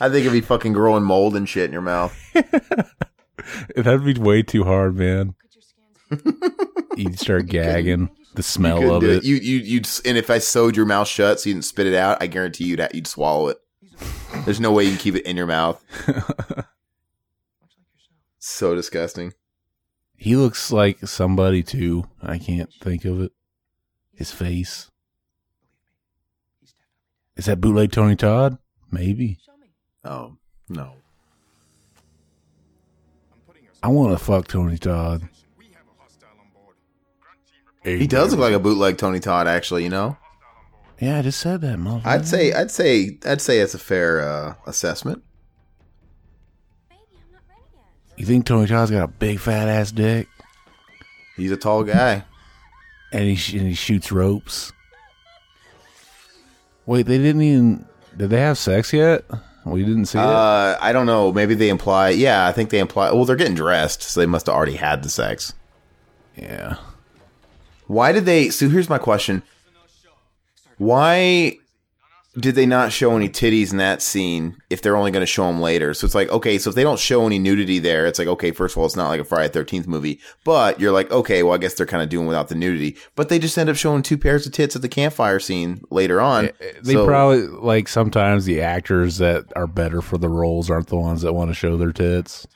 I think it'd be fucking growing mold and shit in your mouth. That'd be way too hard, man. You'd start gagging. The smell Couldn't of do it. You you you'd and if I sewed your mouth shut so you didn't spit it out, I guarantee you'd you'd swallow it. There's no way you can keep it in your mouth. so disgusting. He looks like somebody too. I can't think of it. His face. Is that bootleg Tony Todd? Maybe. Oh no. I want to fuck Tony Todd. He does look like a bootleg Tony Todd, actually. You know, Yeah, I just said that, motherfucker. I'd say, I'd say, I'd say it's a fair uh, assessment. You think Tony Todd's got a big fat ass dick, He's a tall guy. and he sh- and he shoots ropes? Wait, they didn't even. Did they have sex yet? We didn't see it. Uh, I don't know. Maybe they imply. Yeah, I think they imply. Well, they're getting dressed, so they must have already had the sex. Yeah. Why did they? So here's my question: Why did they not show any titties in that scene if they're only going to show them later? So it's like, okay, so if they don't show any nudity there, it's like, okay, first of all, it's not like a Friday Thirteenth movie, but you're like, okay, well, I guess they're kind of doing without the nudity, but they just end up showing two pairs of tits at the campfire scene later on. Eh, eh, they So- probably like sometimes the actors that are better for the roles aren't the ones that want to show their tits,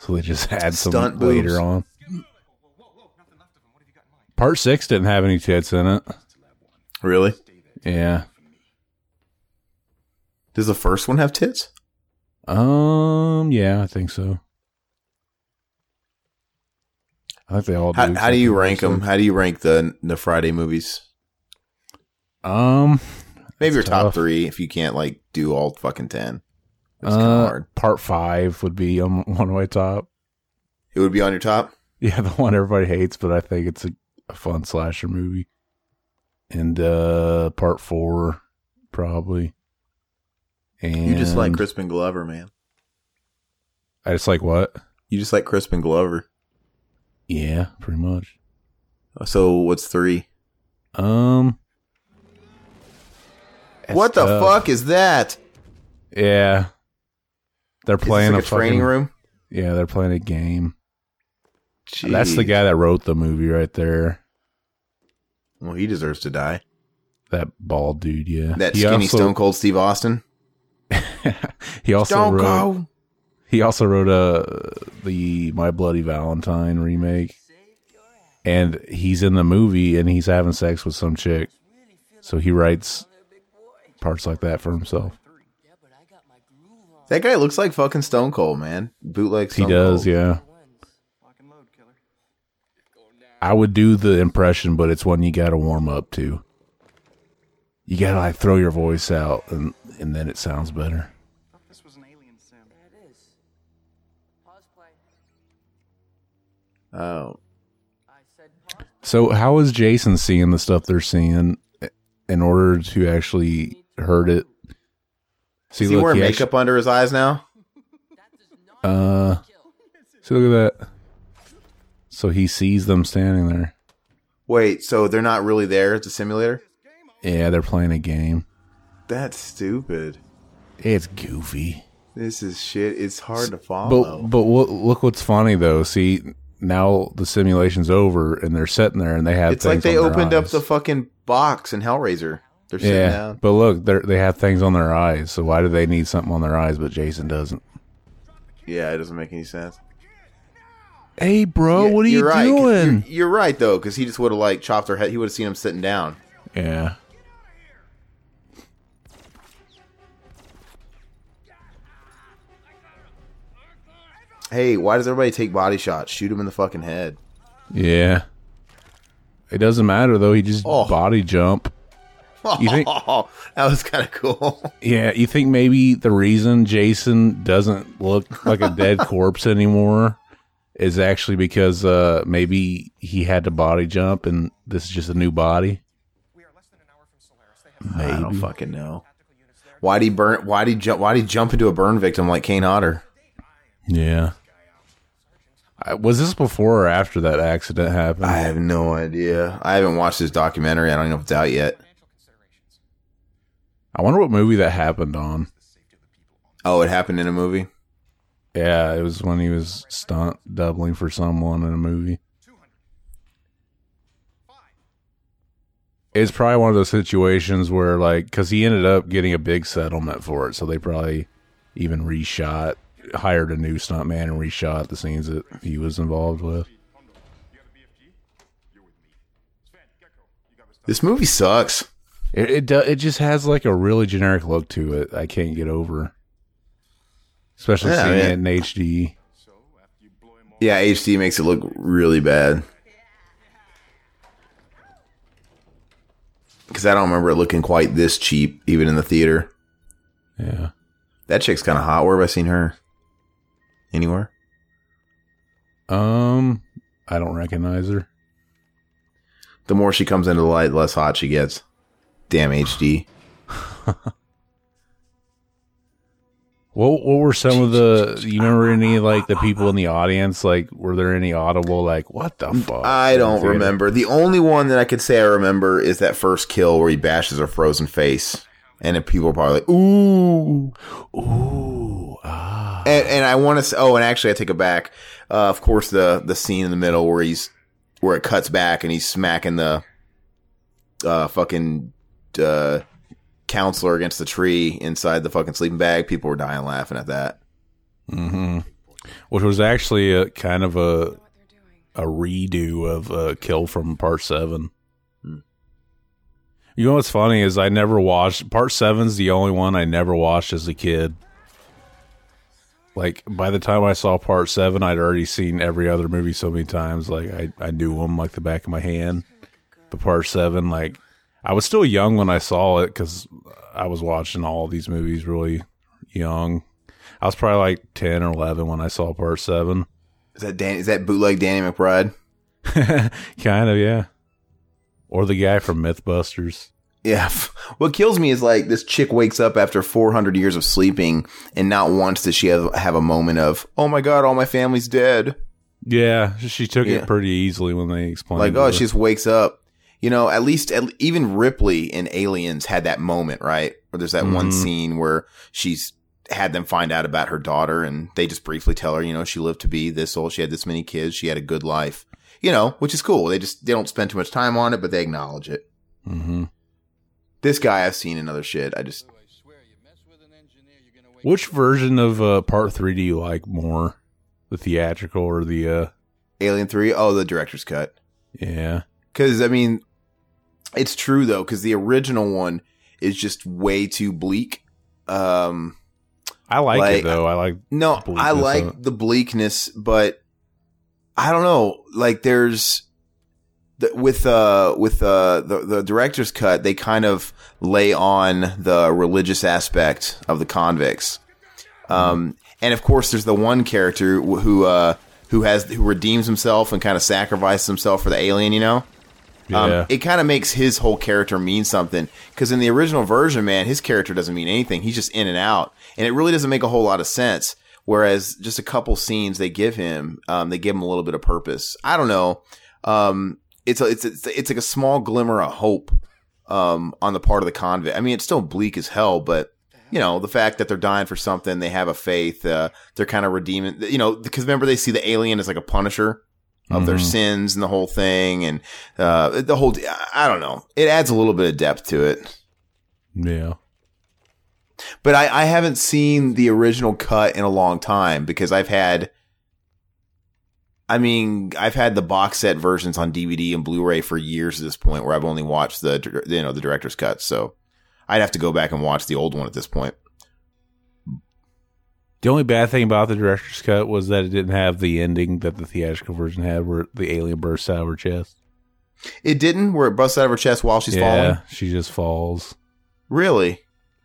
so they just add some later boobs. on. Part six didn't have any tits in it. really. Yeah. Does the first one have tits? Um. Yeah, I think so. I think they all do. How, how do you rank them? How do you rank the the Friday movies? Um. Maybe your That's top three if you can't like do all fucking ten. It's uh, kind of hard. Part five would be on one way top. It would be on your top. Yeah, the one everybody hates, but I think it's a, a fun slasher movie. And uh part four, probably. And You just like Crispin Glover, man. I just like what? You just like Crispin Glover. Yeah, pretty much. So what's three? Um. what the tough. fuck is that? Yeah. They're playing like a, a training fucking- room. Yeah, they're playing a game. That's the guy that wrote the movie right there. Well, he deserves to die. That bald dude, yeah. That He skinny also- Stone Cold Steve Austin. He also Don't wrote, go. He also wrote uh, the My Bloody Valentine remake, and he's in the movie and he's having sex with some chick. So he writes parts like that for himself. That guy looks like fucking Stone Cold, man. Bootleg. He does, Cold. yeah. I would do the impression, but it's one you got to warm up to. You got to like throw your voice out, and and then it sounds better. Oh, I said pause. So how is Jason seeing the stuff they're seeing in order to actually hurt it? See, Is he look, wearing he makeup under his eyes now? uh, see, look at that. So he sees them standing there. Wait, so they're not really there It's a simulator? Yeah, they're playing a game. That's stupid. It's goofy. This is shit. It's hard to follow. But but look what's funny though. See, now the simulation's over and they're sitting there and they have. it's like they opened up the fucking box in Hellraiser. They're sitting yeah. down. But look, they they have things on their eyes. So why do they need something on their eyes? But Jason doesn't. Yeah, it doesn't make any sense. Hey, bro, Yeah, what are you right, doing? You're, you're right though, because he just would have like chopped her head. He would have seen him sitting down. Yeah. Hey, why does everybody take body shots? Shoot him in the fucking head. Yeah. It doesn't matter though. He just Oh. body jump. You think- Oh, that was kind of cool. Yeah, you think maybe the reason Jason doesn't look like a dead corpse anymore is actually because uh maybe he had to body jump and this is just a new body? I don't fucking know. Why'd he burn? Why'd he jump? Why'd he jump into a burn victim like Kane Hodder? Yeah. Was this before or after that accident happened? I have no idea. I haven't watched this documentary. I don't know if it's out yet. I wonder what movie that happened on. Oh, it happened in a movie. Yeah, it was when he was stunt doubling for someone in a movie. It's probably one of those situations where, like, because he ended up getting a big settlement for it, so they probably even reshot, hired a new stuntman and reshot the scenes that he was involved with. This movie sucks. It it, do, it just has like a really generic look to it. I can't get over, especially Yeah, seeing yeah. it in HD. Yeah, HD makes it look really bad. Because I don't remember it looking quite this cheap, even in the theater. Yeah. That chick's kind of hot. Where have I seen her? Anywhere? Um, I don't recognize her. The more she comes into the light, the less hot she gets. Damn HD. What what were some of the you remember any like the people in the audience like were there any audible like what the fuck? I don't Theater. remember. The only one that I could say I remember is that first kill where he bashes her frozen face. And then people are probably like, ooh. Ooh. And, and I want to say, oh, and actually, I take it back. Uh, of course, the the scene in the middle where he's where it cuts back and he's smacking the uh, fucking uh, counselor against the tree inside the fucking sleeping bag. People were dying laughing at that. hmm Which was actually a kind of a a redo of a Kill from Part Seven. Hmm. You know what's funny is I never watched Part Seven's the only one I never watched as a kid. Like by the time I saw Part Seven, I'd already seen every other movie so many times. Like I I knew them like the back of my hand. The Part Seven, like I was still young when I saw it because I was watching all these movies really young. I was probably like ten or eleven when I saw Part Seven. Is that Dan? Is that bootleg Danny McBride? kind of, yeah. Or the guy from MythBusters. Yeah. What kills me is like this chick wakes up after 400 years of sleeping and not once does she have, have a moment of, oh my God, all my family's dead. Yeah, she took Yeah. it pretty easily when they explained. Like, oh, to she just wakes up. You know, at least, at, even Ripley in Aliens had that moment, right? Where there's that one Mhm. scene where she's had them find out about her daughter and they just briefly tell her, you know, she lived to be this old. She had this many kids. She had a good life, you know, which is cool. They just, they don't spend too much time on it, but they acknowledge it. Mhm. This guy I've seen in other shit. I just, Which version of uh, Part Three do you like more, the theatrical or the? uh Alien 3, oh, the director's cut. Yeah, Cause I mean, it's true though, cause the original one is just way too bleak. Um, I like, Like- it though. I like. no, I like the bleakness, but I don't know. Like there's the, with uh with uh the the director's cut, they kind of lay on the religious aspect of the convicts. Um, and of course, there's the one character who uh who has who redeems himself and kind of sacrifices himself for the alien. You know. Yeah, Um, it kind of makes his whole character mean something because in the original version, man, his character doesn't mean anything. He's just in and out, and it really doesn't make a whole lot of sense. Whereas just a couple scenes they give him, um, they give him a little bit of purpose. I don't know. Um, it's a, it's it's it's like a small glimmer of hope um, on the part of the convict. I mean, it's still bleak as hell, but you know the fact that they're dying for something, they have a faith, uh, they're kind of redeeming. You know, because remember they see the alien as like a punisher of their Mhm. sins and the whole thing, and uh, the whole. I don't know. It adds a little bit of depth to it. yeah. But I, I haven't seen the original cut in a long time because I've had. I mean, I've had the box set versions on DVD and Blu-ray for years at this point, where I've only watched the you know the director's cut. So I'd have to go back and watch the old one at this point. The only bad thing about the director's cut was that it didn't have the ending that the theatrical version had, where the alien bursts out of her chest. It didn't, where it busts out of her chest while she's yeah, falling. she just falls. Really?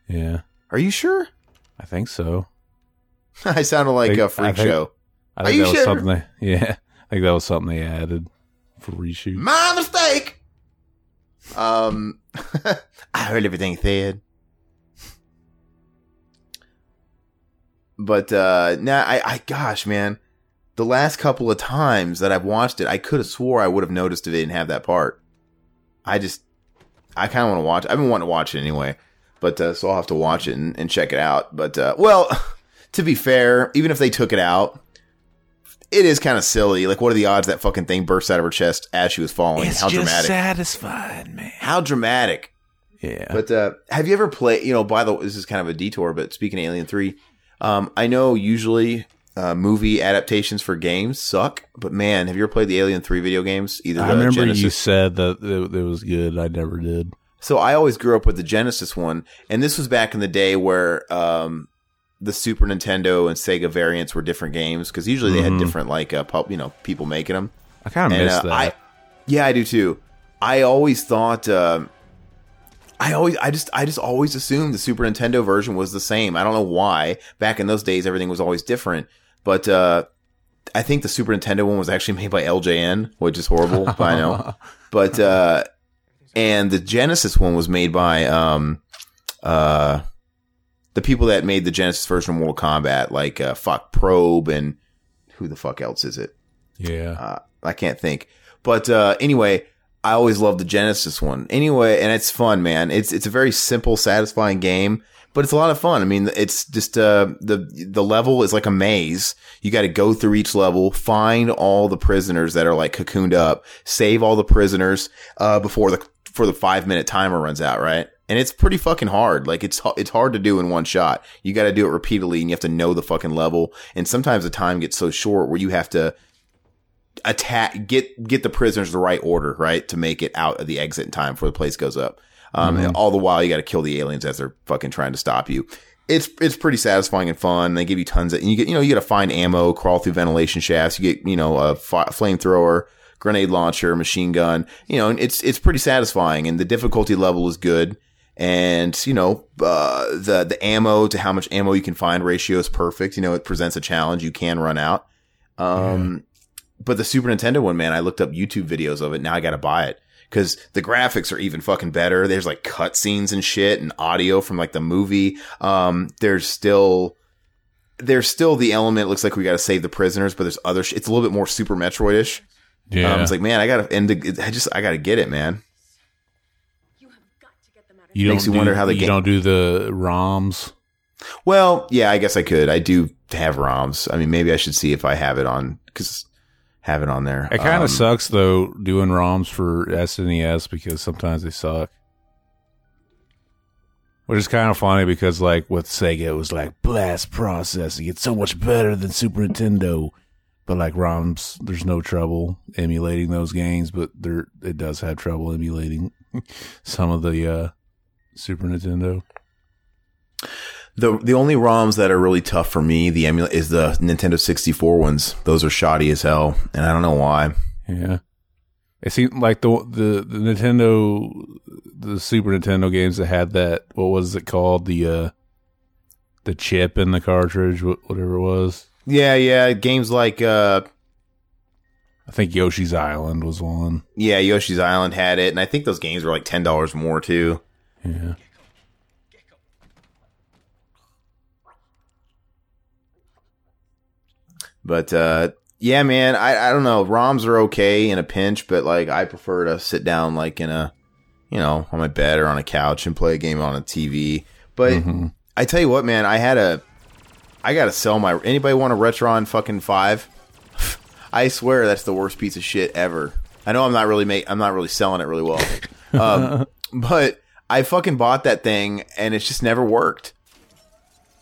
Yeah, Are you sure? I think so. I sounded like Think- a freak think- show. I Are think you that was sure? something. They, yeah, I think that was something they added for reshoot. My mistake. Um, I heard everything said. But uh now I, I gosh man, the last couple of times that I've watched it, I could have swore I would have noticed if they didn't have that part. I just I kind of want to watch. I've been wanting to watch it anyway, but uh, so I'll have to watch it and, and check it out. But uh, well, to be fair, even if they took it out, it is kind of silly. Like, what are the odds that fucking thing bursts out of her chest as she was falling? How dramatic! satisfying, man. How dramatic! Yeah, But uh, have you ever played? You know, by the way, this is kind of a detour. But speaking of Alien Three, um, I know usually uh, movie adaptations for games suck. But man, have you ever played the Alien Three video games? Either I remember Genesis- you said that it, it was good. I never did. So I always grew up with the Genesis one, and this was back in the day where um, the Super Nintendo and Sega variants were different games because usually they had Mhm. different like uh, pub, you know people making them. I kind of missed uh, that. I, yeah, I do too. I always thought, uh, I always, I just, I just always assumed the Super Nintendo version was the same. I don't know why. Back in those days, everything was always different. But uh, I think the Super Nintendo one was actually made by LJN, which is horrible. but I know. But uh, and the Genesis one was made by um, uh, the people that made the Genesis version of Mortal Kombat, like uh, fuck Probe and who the fuck else is it? yeah, Uh, I can't think. But uh, anyway, I always loved the Genesis one. Anyway, and it's fun, man. It's it's a very simple, satisfying game, but it's a lot of fun. I mean, it's just uh, the the level is like a maze. You got to go through each level, find all the prisoners that are like cocooned up, save all the prisoners uh, before the before the five minute timer runs out, right? And it's pretty fucking hard. Like it's it's hard to do in one shot. You got to do it repeatedly, and you have to know the fucking level. And sometimes the time gets so short where you have to attack get get the prisoners the right order right? To make it out of the exit in time before the place goes up. Um and all the while you got to kill the aliens as they're fucking trying to stop you. It's it's pretty satisfying and fun. They give you tons of and you get you know you got to find ammo crawl through ventilation shafts. You get you know a fi- flamethrower grenade launcher machine gun. You know and it's it's pretty satisfying and the difficulty level is good and you know uh, the the ammo to how much ammo you can find ratio is perfect you know it presents a challenge you can run out um but the Super Nintendo one, man, I looked up YouTube videos of it. Now I got to buy it because the graphics are even fucking better. There's like cutscenes and shit and audio from like the movie. Um, there's still there's still the element. It looks like we got to save the prisoners, but there's other. Sh- it's a little bit more Super Metroidish. Yeah. Um, it's like man, I gotta the, I just I gotta get it, man. You makes don't wonder do- how the you game- don't do the ROMs. Well, yeah, I guess I could. I do have ROMs. I mean, maybe I should see if I have it on because have it on there. It kind Um, of sucks though doing ROMs for SNES because sometimes they suck. Which is kind of funny because like with Sega it was like blast processing. It's so much better than Super Nintendo. But like ROMs, there's no trouble emulating those games, but there it does have trouble emulating some of the uh, Super Nintendo. The the only ROMs that are really tough for me, the emula is the Nintendo 64 ones. Those are shoddy as hell, and I don't know why. Yeah. It seemed like the the the Nintendo the Super Nintendo games that had that what was it called the uh the chip in the cartridge whatever it was. Yeah, yeah, games like uh I think Yoshi's Island was one. yeah, Yoshi's Island had it, and I think those games were like ten dollars more too. Yeah. But uh yeah, man, I I don't know. ROMs are okay in a pinch, but like I prefer to sit down like in a you know, on my bed or on a couch and play a game on a TV. But I tell you what, man, I had a I gotta sell my anybody want a Retron fucking five? I swear that's the worst piece of shit ever. I know I'm not really make I'm not really selling it really well. um, but I fucking bought that thing and it's just never worked.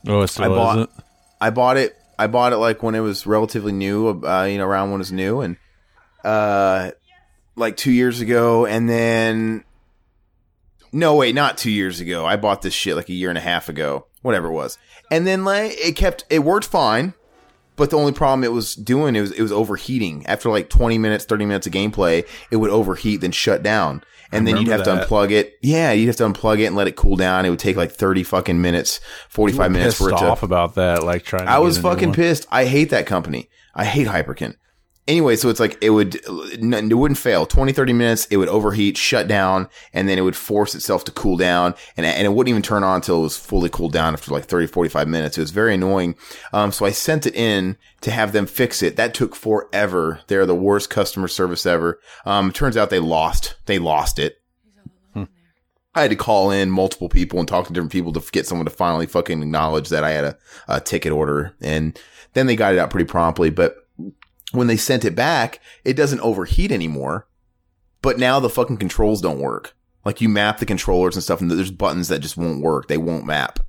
Oh, it still I bought- isn't? I bought it. I bought it like when it was relatively new, uh, you know, around when it was new, and uh, like two years ago, and then no, wait, not two years ago. I bought this shit like a year and a half ago, whatever it was, and then like it kept it worked fine, but the only problem it was doing it was it was overheating after like twenty minutes, thirty minutes of gameplay. It would overheat, then shut down. And then you'd have remember to unplug it. Yeah, you'd have to unplug it and let it cool down. It would take like thirty fucking minutes, forty five minutes for it to off about that like trying to I was fucking pissed. I hate that company. I hate Hyperkin. Anyway, so it's like it would it wouldn't fail. 20 30 minutes, it would overheat, shut down, and then it would force itself to cool down and and it wouldn't even turn on until it was fully cooled down after like 30 45 minutes. It was very annoying. Um so I sent it in to have them fix it. That took forever. They're the worst customer service ever. Um turns out they lost. They lost it. I had to call in multiple people and talk to different people to get someone to finally fucking acknowledge that I had a, a ticket order. And then they got it out pretty promptly. But when they sent it back, it doesn't overheat anymore. But now the fucking controls don't work. Like you map the controllers and stuff, and there's buttons that just won't work. They won't map.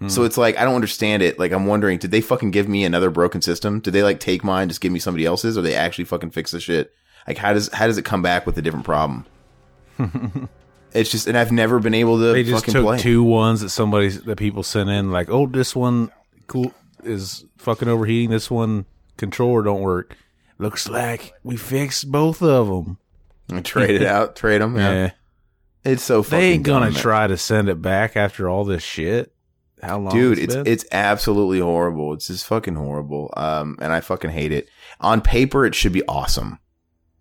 Hmm. So it's like I don't understand it. Like I'm wondering, did they fucking give me another broken system? Did they like take mine, just give me somebody else's, or they actually fucking fix the shit? Like how does how does it come back with a different problem? it's just, and I've never been able to They just fucking took play. two ones that somebody that people sent in like, "Oh, this one cool is fucking overheating. This one controller don't work." Looks like we fixed both of them. and trade it out, trade them. Yeah. Yeah. It's so fucking They ain't gonna try to send it back after all this shit. How long, Dude, it's been? it's absolutely horrible. It's just fucking horrible. Um, and I fucking hate it. On paper, it should be awesome,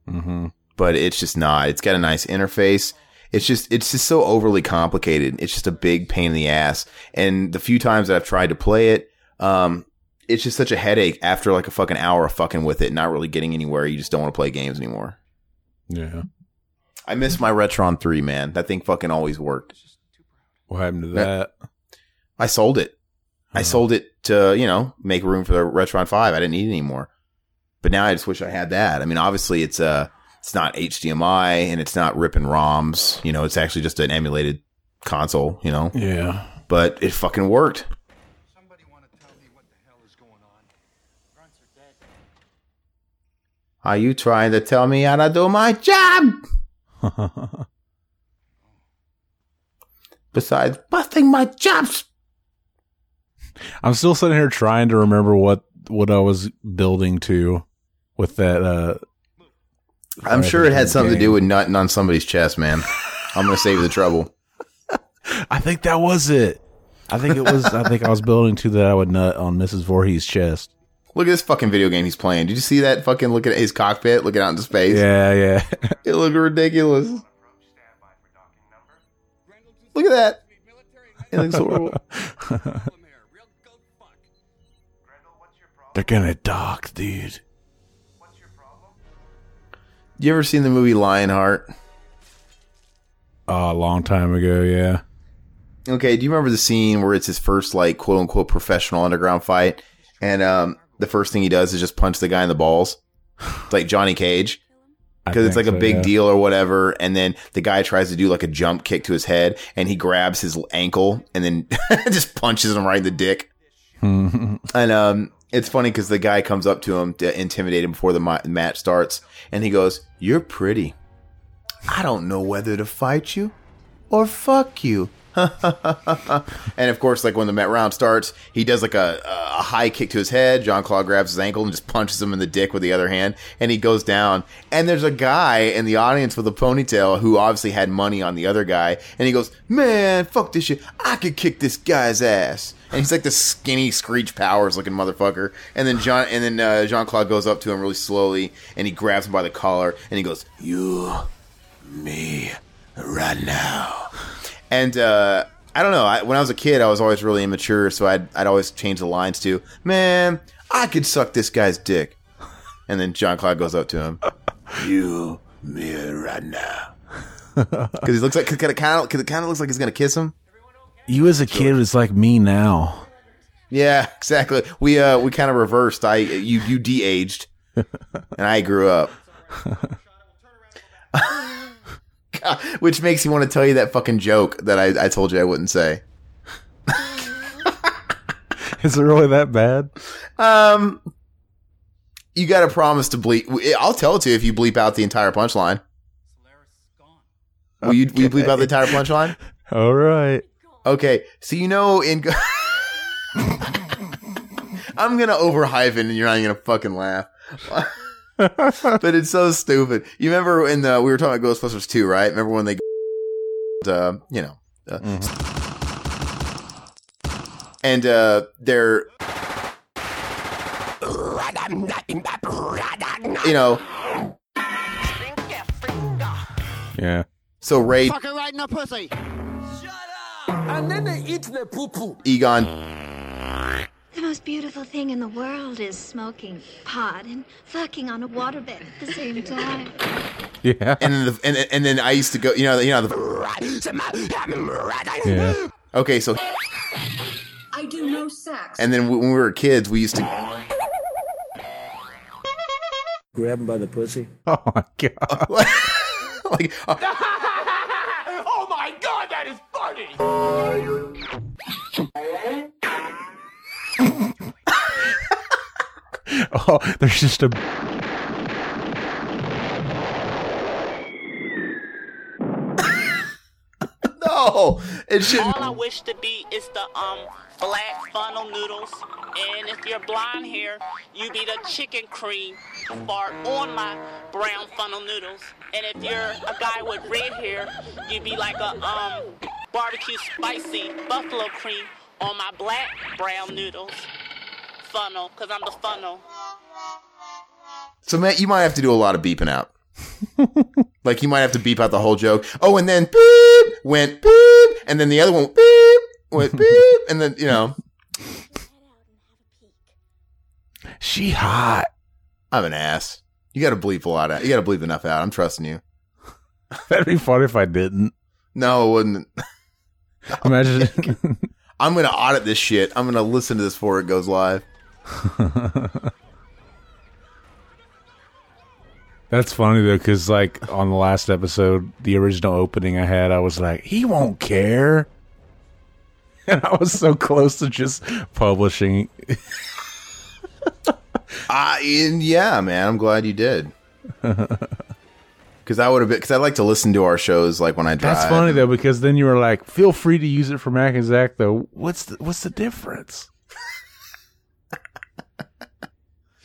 Mhm. but it's just not. It's got a nice interface. It's just it's just so overly complicated. It's just a big pain in the ass. And the few times that I've tried to play it, um, it's just such a headache after like a fucking hour of fucking with it, not really getting anywhere. You just don't want to play games anymore. yeah. I miss my Retron three, man. That thing fucking always worked. What happened to That-? I sold it. I Oh. sold it to, you know, make room for the Retron 5. I didn't need it anymore. But now I just wish I had that. I mean, obviously it's uh it's not HDMI and it's not ripping ROMs. You know, it's actually just an emulated console, you know. Yeah. But it fucking worked. Somebody want to tell me what the hell is going on? Grunts are dead. Are you trying to tell me how to do my job? Besides busting my chops. I'm still sitting here trying to remember what what I was building to with that. uh I'm sure it had something to do with nutting on somebody's chest, man. I'm gonna save the trouble. I think that was it. I think it was. I think I was building to that I would nut on Mrs. Voorhees' chest. Look at this fucking video game he's playing. Did you see that fucking look at his cockpit, looking out into space? Yeah, yeah. It looked ridiculous. Look at that. It looks horrible. They're gonna dock, dude. You ever seen the movie Lionheart? Oh, a long time ago, yeah. Okay, do you remember the scene where it's his first like quote unquote professional underground fight, and um, the first thing he does is just punch the guy in the balls, It's like Johnny Cage, because it's like think a big yeah. deal or whatever, and then the guy tries to do like a jump kick to his head, and he grabs his ankle and then just punches him right in the dick. And um, it's funny because the guy comes up to him to intimidate him before the ma- match starts, and he goes, "You're pretty. I don't know whether to fight you or fuck you." and of course, like when the Met round starts, he does like a, a high kick to his head. John Claude grabs his ankle and just punches him in the dick with the other hand, and he goes down. And there's a guy in the audience with a ponytail who obviously had money on the other guy, and he goes, "Man, fuck this shit. I could kick this guy's ass." And he's like the skinny Screech Powers looking motherfucker. And then John, and then uh, Jean Claude goes up to him really slowly, and he grabs him by the collar, and he goes, "You, me, right now." And uh, I don't know. I, when I was a kid, I was always really immature, so I'd I'd always change the lines to, "Man, I could suck this guy's dick." And then John Claude goes up to him, "You, me, right now," because he looks like because it kind of because it kind of looks like he's gonna kiss him. You as a kid was like me now. Yeah, exactly. We uh we kind of reversed. I you you de-aged, and I grew up. Which makes me want to tell you that fucking joke that I, I told you I wouldn't say. Is it really that bad? Um, you got to promise to bleep. I'll tell it to you if you bleep out the entire punchline. Will you, will you bleep out the entire punchline? All right. Okay, so you know in. I'm gonna overhype it, and you're not even gonna fucking laugh. but it's so stupid. You remember when the, we were talking about Ghostbusters 2, right? Remember when they, uh, you know, uh, and uh, they're, you know, Yeah. so Ray Fuck her right in the pussy. Shut up. And then they eat the poo poo. Egon The most beautiful thing in the world is smoking pot and fucking on a waterbed at the same time. Yeah. and then the, and, and then I used to go, you know, you know, the, Yeah. okay, so I do no sex. and then when we were kids, we used to Grab him by the pussy. Oh my god. like, uh, oh my god, that is funny! Oh, there's just a no, it shouldn't. All I wish to be is the um black funnel noodles. And if you're blonde hair, you be the chicken cream fart on my brown funnel noodles. And if you're a guy with red hair, you be like a um barbecue spicy buffalo cream on my black brown noodles. Funnel, cause I'm the funnel. So Matt, you might have to do a lot of beeping out. like you might have to beep out the whole joke. Oh, and then beep went beep, and then the other one beep went beep, and then you know she hot. I'm an ass. You got to bleep a lot out. You got to bleep enough out. I'm trusting you. That'd be funny if I didn't. No, it wouldn't. Imagine. I'm gonna audit this shit. I'm gonna listen to this before it goes live. That's funny though, because like on the last episode, the original opening I had, I was like, he won't care, and I was so close to just publishing. Uh, and yeah, man. I'm glad you did. Because I would have been. Because I like to listen to our shows like when I drive. That's funny though, because then you were like, feel free to use it for Mac and Zach though. What's the what's the difference?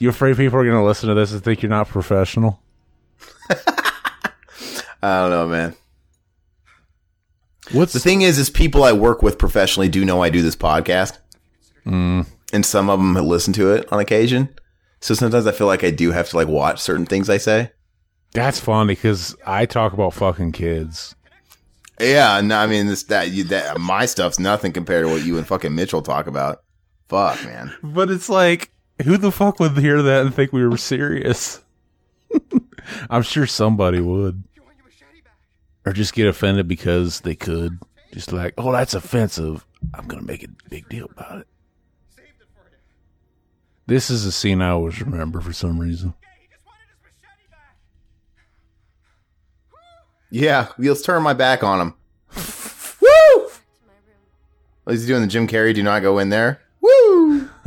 You afraid people are going to listen to this and think you're not professional? I don't know, man. What's The thing is, is people I work with professionally do know I do this podcast, Mm. and some of them listen to it on occasion. So sometimes I feel like I do have to like watch certain things I say. That's funny because I talk about fucking kids. Yeah, no, I mean this that you that my stuff's nothing compared to what you and fucking Mitchell talk about. Fuck, man. But it's like, who the fuck would hear that and think we were serious? I'm sure somebody would. Or just get offended because they could. Just like, oh, that's offensive. I'm going to make a big deal about it. This is a scene I always remember for some reason. Yeah, let's turn my back on him. Woo! What is he doing? The Jim Carrey? Do not go in there. Woo!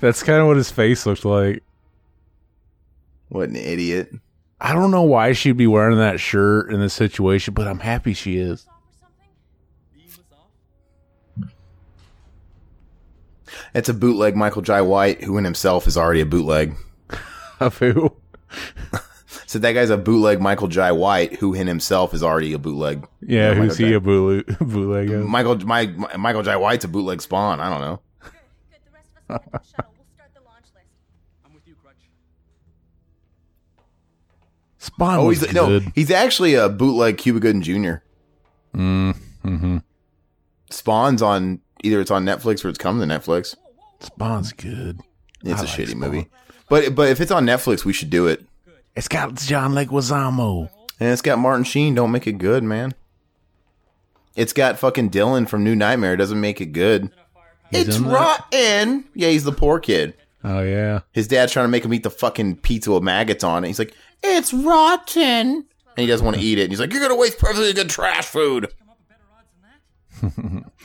That's kind of what his face looked like. What an idiot. I don't know why she'd be wearing that shirt in this situation, but I'm happy she is. It's a bootleg Michael Jai White, who in himself is already a bootleg. Of who? So that guy's a bootleg Michael Jai White, who in himself is already a bootleg. Yeah, You know, who's Michael he Jai- a bootleg? bootleg? Michael my, my- Michael Jai White's a bootleg Spawn. I don't know. Spawn Oh, was he's good. no, he's actually a bootleg Cuba Gooding Jr. Mm, hmm Spawn's on either it's on Netflix or it's coming to Netflix. Spawn's good. It's I a like shitty Spawn. movie, but but if it's on Netflix, we should do it. It's got John Leguizamo. And it's got Martin Sheen. Don't make it good, man. It's got fucking Dylan from New Nightmare. Doesn't make it good. He's it's rotten. Yeah, he's the poor kid. Oh yeah. His dad's trying to make him eat the fucking pizza with maggots on it. He's like, it's rotten. And he doesn't want to eat it. And he's like, you're going to waste perfectly good trash food. I've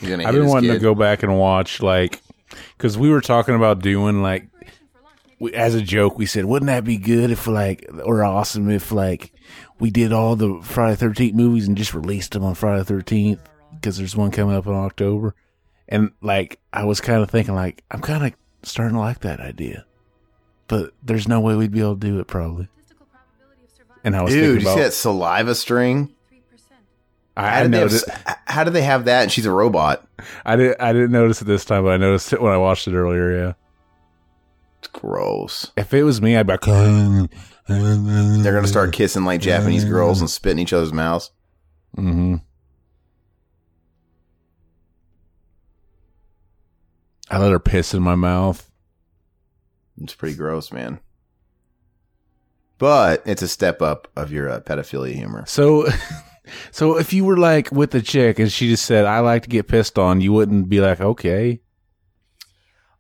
been wanting to go back and watch like because we were talking about doing like we, as a joke. We said, wouldn't that be good if like or awesome if like we did all the Friday Thirteenth movies and just released them on Friday Thirteenth because there's one coming up in October. And like I was kind of thinking like I'm kind of starting to like that idea, but there's no way we'd be able to do it probably. And I was Dude, you see that saliva string? I, How I did, they have, how did they have that? And she's a robot. I didn't. I didn't notice it this time, but I noticed it when I watched it earlier. Yeah. It's gross. If it was me, I'd be like, They're gonna start kissing like Japanese girls and spitting each other's mouths. Mm-hmm. I let her piss in my mouth. It's pretty gross, man. But it's a step up of your uh, pedophilia humor. So, so if you were like with a chick and she just said, "I like to get pissed on," you wouldn't be like, "Okay."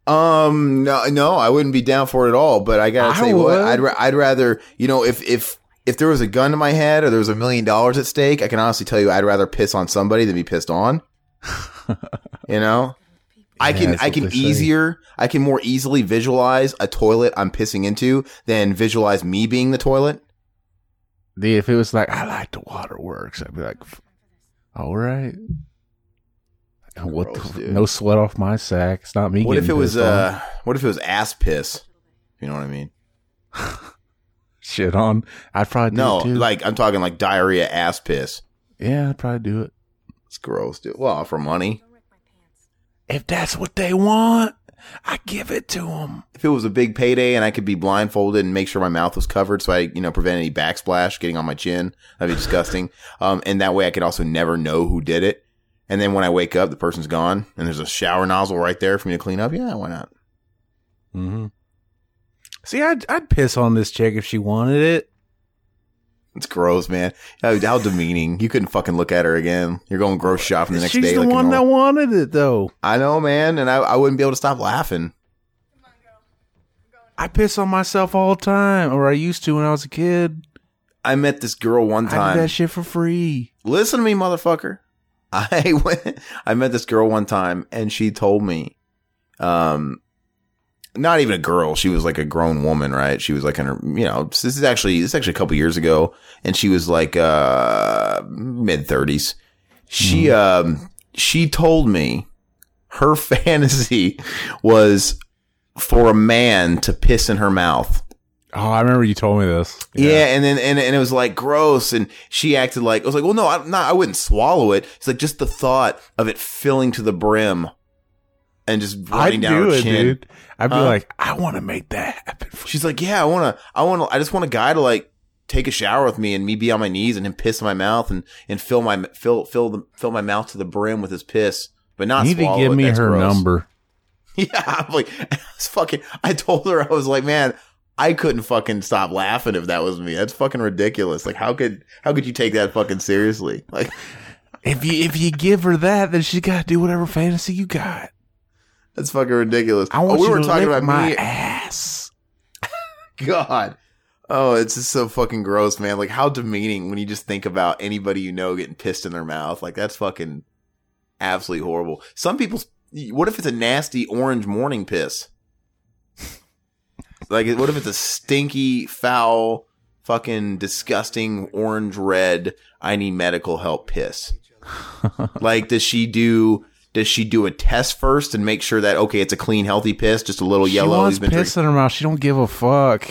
Um, no, no, I wouldn't be down for it at all. But I gotta I tell you what. I'd ra- I'd rather you know if if if there was a gun to my head or there was a million dollars at stake, I can honestly tell you I'd rather piss on somebody than be pissed on. you know, I can I can say. easier I can more easily visualize a toilet I'm pissing into than visualize me being the toilet. The if it was like, "I like the waterworks," I'd be like, "F- "All right." What? The, no sweat off my sack. It's not me. What if it was on. uh what if it was ass piss? You know what I mean? shit on? I'd probably do No, like I'm talking like diarrhea ass piss. yeah, I'd probably do it. It's gross, dude. Well, for money. If that's what they want, I give it to them. If it was a big payday and I could be blindfolded and make sure my mouth was covered so I, you know, prevent any backsplash getting on my chin, that'd be disgusting. um, and that way I could also never know who did it. And then when I wake up, the person's gone and there's a shower nozzle right there for me to clean up. Yeah, why not? Mm-hmm. See, I'd I'd piss on this chick if she wanted it. It's gross, man. How, how demeaning. You couldn't fucking look at her again. You're going gross shopping the next She's day. the like a one that wanted it, though. I know, man. And I, I wouldn't be able to stop laughing. I piss on myself all the time, or I used to when I was a kid. I met this girl one I did time. that shit for free. listen to me, motherfucker. I went, I met this girl one time and she told me, um, not even a girl. She was like a grown woman, right? She was like in her, you know, this is actually, this is actually a couple years ago and she was like, uh, mid thirties. She, um, she told me her fantasy was for a man to piss in her mouth. Oh, I remember you told me this. Yeah. and then and, and it was like gross, and she acted like I was like, well, no, I, no, I wouldn't swallow it. It's like just the thought of it filling to the brim and just I'd running down do her it, chin. dude. I'd be Huh? like, I want to make that happen. She's like, yeah, I want to, I want to, I just want a guy to like take a shower with me and me be on my knees and him piss in my mouth and, and fill my, fill, fill the, fill my mouth to the brim with his piss, but not You need to give it. me That's her gross. number. Yeah. I'm like, it's fucking, I told her, I was like, man, I couldn't fucking stop laughing if that was me. That's fucking ridiculous. Like, how could, how could you take that fucking seriously? Like, If you if you give her that, then she got to do whatever fantasy you got. That's fucking ridiculous. I want oh, we you were to talking about my me. ass. God. Oh, it's just so fucking gross, man. Like how demeaning when you just think about anybody you know getting pissed in their mouth. Like that's fucking absolutely horrible. Some people what if it's a nasty orange morning piss? like what if it's a stinky, foul, fucking disgusting orange red I need medical help piss? like does she do does she do a test first and make sure that okay, it's a clean, healthy piss, just a little She yellow? wants piss in her mouth. She don't give a fuck.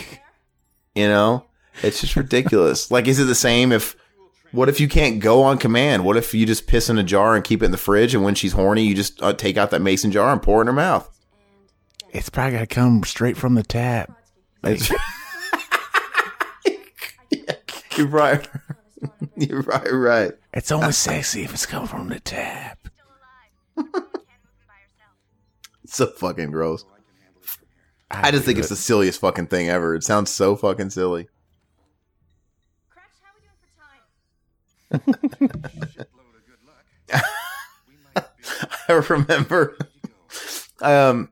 you know, it's just ridiculous. like, is it the same if? What if you can't go on command? What if you just piss in a jar and keep it in the fridge, and when she's horny, you just uh, take out that mason jar and pour it in her mouth? It's probably got to come straight from the tap. It's- You're right. You're right. Right. It's only sexy if it's coming from the tap. It's so fucking gross. I just think it's the silliest fucking thing ever. It sounds so fucking silly. I remember um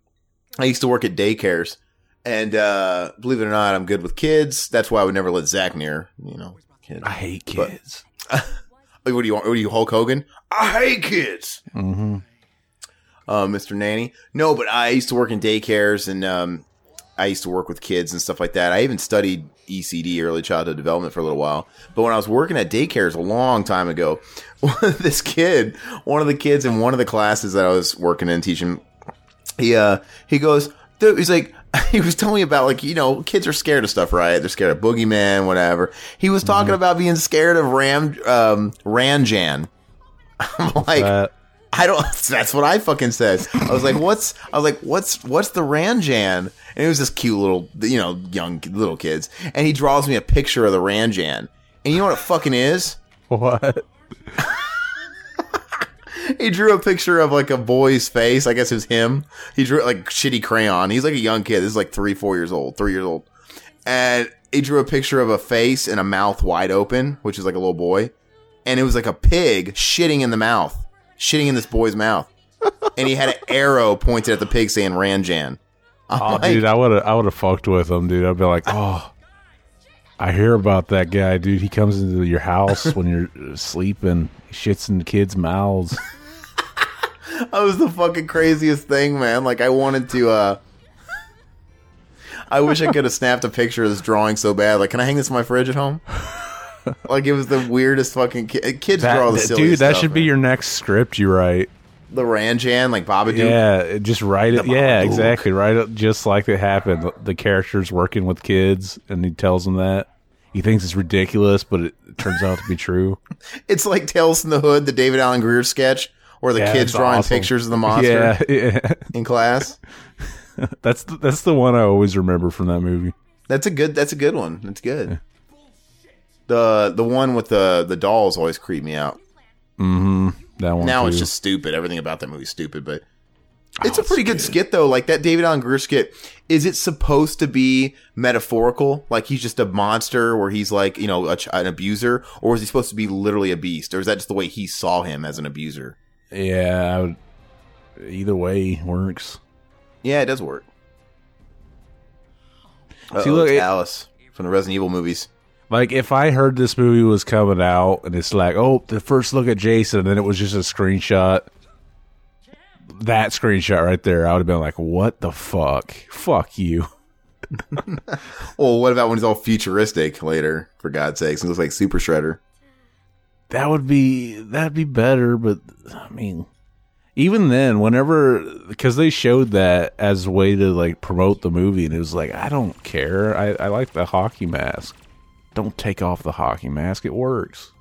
I used to work at daycares and uh believe it or not, I'm good with kids. That's why I would never let Zach near, you know, kids. I hate But- kids. What do you want? What are you, Hulk Hogan? I hate kids. hmm uh, Mr. Nanny. No, but I used to work in daycares and um, I used to work with kids and stuff like that. I even studied ECD, early childhood development, for a little while. But when I was working at daycares a long time ago, this kid, one of the kids in one of the classes that I was working in teaching, he uh, he goes, dude, he's like. He was telling me about like you know kids are scared of stuff right they're scared of boogeyman whatever he was talking about being scared of Ram um, Ranjan I'm like Uh, I don't. That's what I fucking said. I was like, "What's?" I was like, "What's? What's the Ranjan?" And it was this cute little, you know, young little kids. And he draws me a picture of the Ranjan. And you know what it fucking is? what? He drew a picture of like a boy's face. I guess it was him. He drew it like shitty crayon. He's like a young kid. This is like three, four years old, three years old. And he drew a picture of a face and a mouth wide open, which is like a little boy. And it was like a pig shitting in the mouth, shitting in this boy's mouth. and he had an arrow pointed at the pig saying Ranjan. I'm Oh, like, dude, I would have, I would have fucked with him, dude. I'd be like, oh, I hear about that guy, dude. He comes into your house when you're sleeping, shits in the kids' mouths. that was the fucking craziest thing, man. Like I wanted to uh I wish I could have snapped a picture of this drawing so bad. Like, can I hang this in my fridge at home? like it was the weirdest fucking ki- kids That- draw the that- dude, that stuff, should be your next script. You write. the Ranjan, like Babadook. Yeah, just write it. The Yeah, Babadook. exactly. Write it just like it happened. The- The character's working with kids, and he tells them that he thinks it's ridiculous, but it turns out to be true. It's like Tales from the Hood, the David Alan Grier sketch, where the Yeah, kids drawing awesome. pictures of the monster Yeah, yeah. in class. that's the, that's the one I always remember from that movie. That's a good. That's a good one. That's good. The the one with the the dolls always creep me out. Mm-hmm. That one. now too. it's just stupid. Everything about that movie's stupid, but it's a pretty good skit though. Like that David Alan Grier skit. Is it supposed to be metaphorical? Like he's just a monster, where he's like you know a, an abuser, or is he supposed to be literally a beast, or is that just the way he saw him as an abuser? yeah. I would, either way works. Yeah, it does work. See, See, look, look, it- Alice from the Resident Evil movies. Like if I heard this movie was coming out and it's like, oh, the first look at Jason, and then it was just a screenshot. That screenshot right there, I would have been like, "What the fuck? Fuck you!" Well, what about when he's all futuristic later? For God's sakes, he looks like Super Shredder. That would be that'd be better, but I mean, even then, whenever because they showed that as a way to like promote the movie, and it was like, I don't care. I, I like the hockey mask. Don't take off the hockey mask. It works.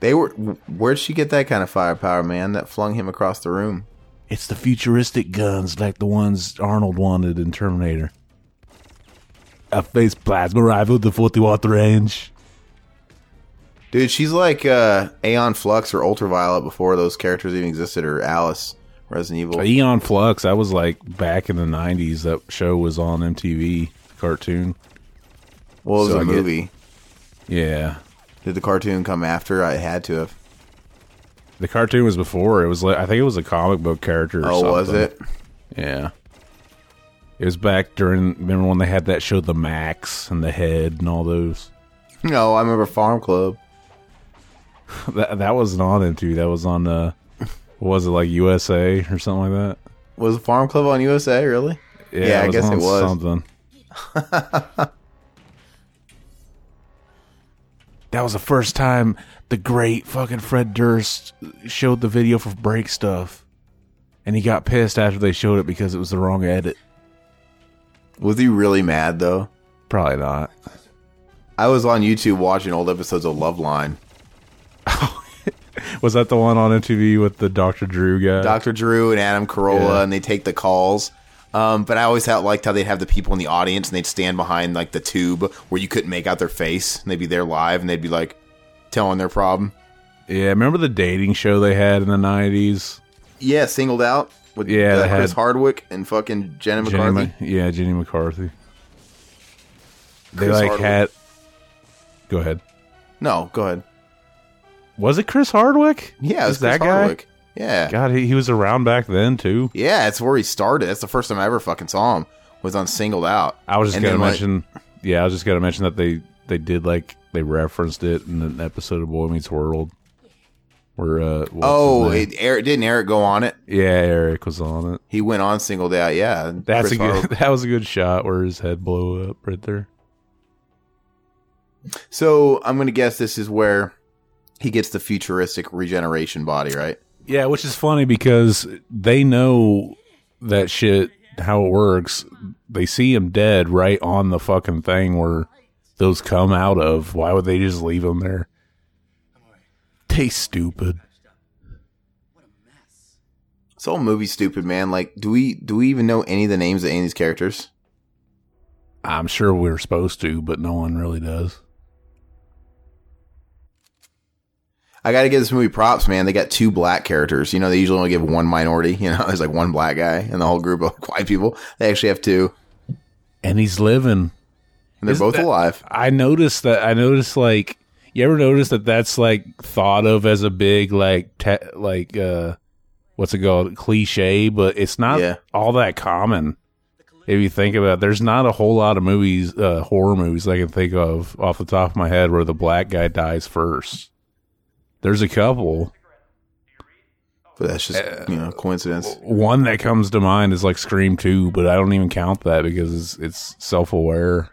They were. Where'd she get that kind of firepower, man? That flung him across the room. It's the futuristic guns like the ones Arnold wanted in Terminator. A phased plasma rifle to 40 watt range. Dude, she's like uh, Aeon Flux or Ultraviolet before those characters even existed, or Alice, Resident Evil. Aeon Flux, that was like back in the 90s. That show was on MTV cartoon. What was So the I get- movie? Yeah. Did the cartoon come after? I had to have. The cartoon was before. It was like I think it was a comic book character. Or Oh, was it? Yeah. It was back during. Remember when they had that show, The Maxx and the Head and all those. No, I remember Farm Club. That that wasn't on. That was on. Uh, what was it like USA or something like that? Was Farm Club on USA? Really? Yeah, I guess it was. something. that was the first time the great fucking Fred Durst showed the video for break stuff, and he got pissed after they showed it because it was the wrong edit. Was he really mad though? Probably not. I was on YouTube watching old episodes of Loveline. Was that the one on MTV with the Dr. Drew guy? Dr. Drew and Adam Carolla, Yeah. and they take the calls. Um, but I always had, liked how they'd have the people in the audience and they'd stand behind like the tube where you couldn't make out their face, and they'd be there live and they'd be like telling their problem. Yeah, remember the dating show they had in the nineties? Yeah, singled out with Yeah, uh, Chris Hardwick and fucking Jenna McCarthy. yeah, Jenny McCarthy. They Chris like Hardwick. had. Go ahead. no, go ahead. Was it Chris Hardwick? Yeah, it was that Chris guy? Yeah, God, he, he was around back then too. yeah, that's where he started. That's the first time I ever fucking saw him. Was on singled out. I was just And gonna then, like- mention. yeah, I was just gonna mention that they they did like they referenced it in an episode of Boy Meets World. Where uh, what's his oh, name? it, Eric, didn't Eric go on it? yeah, Eric was on it. He went on singled out. Yeah, and That's Chris a good. That was a good shot where his head blew up right there. So I'm gonna guess this is where he gets the futuristic regeneration body, right? Yeah, which is funny because they know that shit how it works. They see him dead right on the fucking thing where those come out of. Why would they just leave him there? They stupid. This whole movie stupid, man. Like, do we do we even know any of the names of any of these characters? I'm sure we're supposed to, but no one really does. I got to give this movie props, man. They got two black characters. You know, they usually only give one minority. You know, there's like one black guy in the whole group of white people. They actually have two, And he's living. and they're Isn't both that- alive. I noticed that. I noticed like you ever notice that that's like thought of as a big like te- like uh what's it called cliche, but it's not Yeah. all that common. If you think about it, there's not a whole lot of movies, uh, horror movies I can think of off the top of my head where the black guy dies first. There's a couple. But that's just Uh, you know coincidence. One that comes to mind is like Scream 2, but I don't even count that because it's, it's self aware.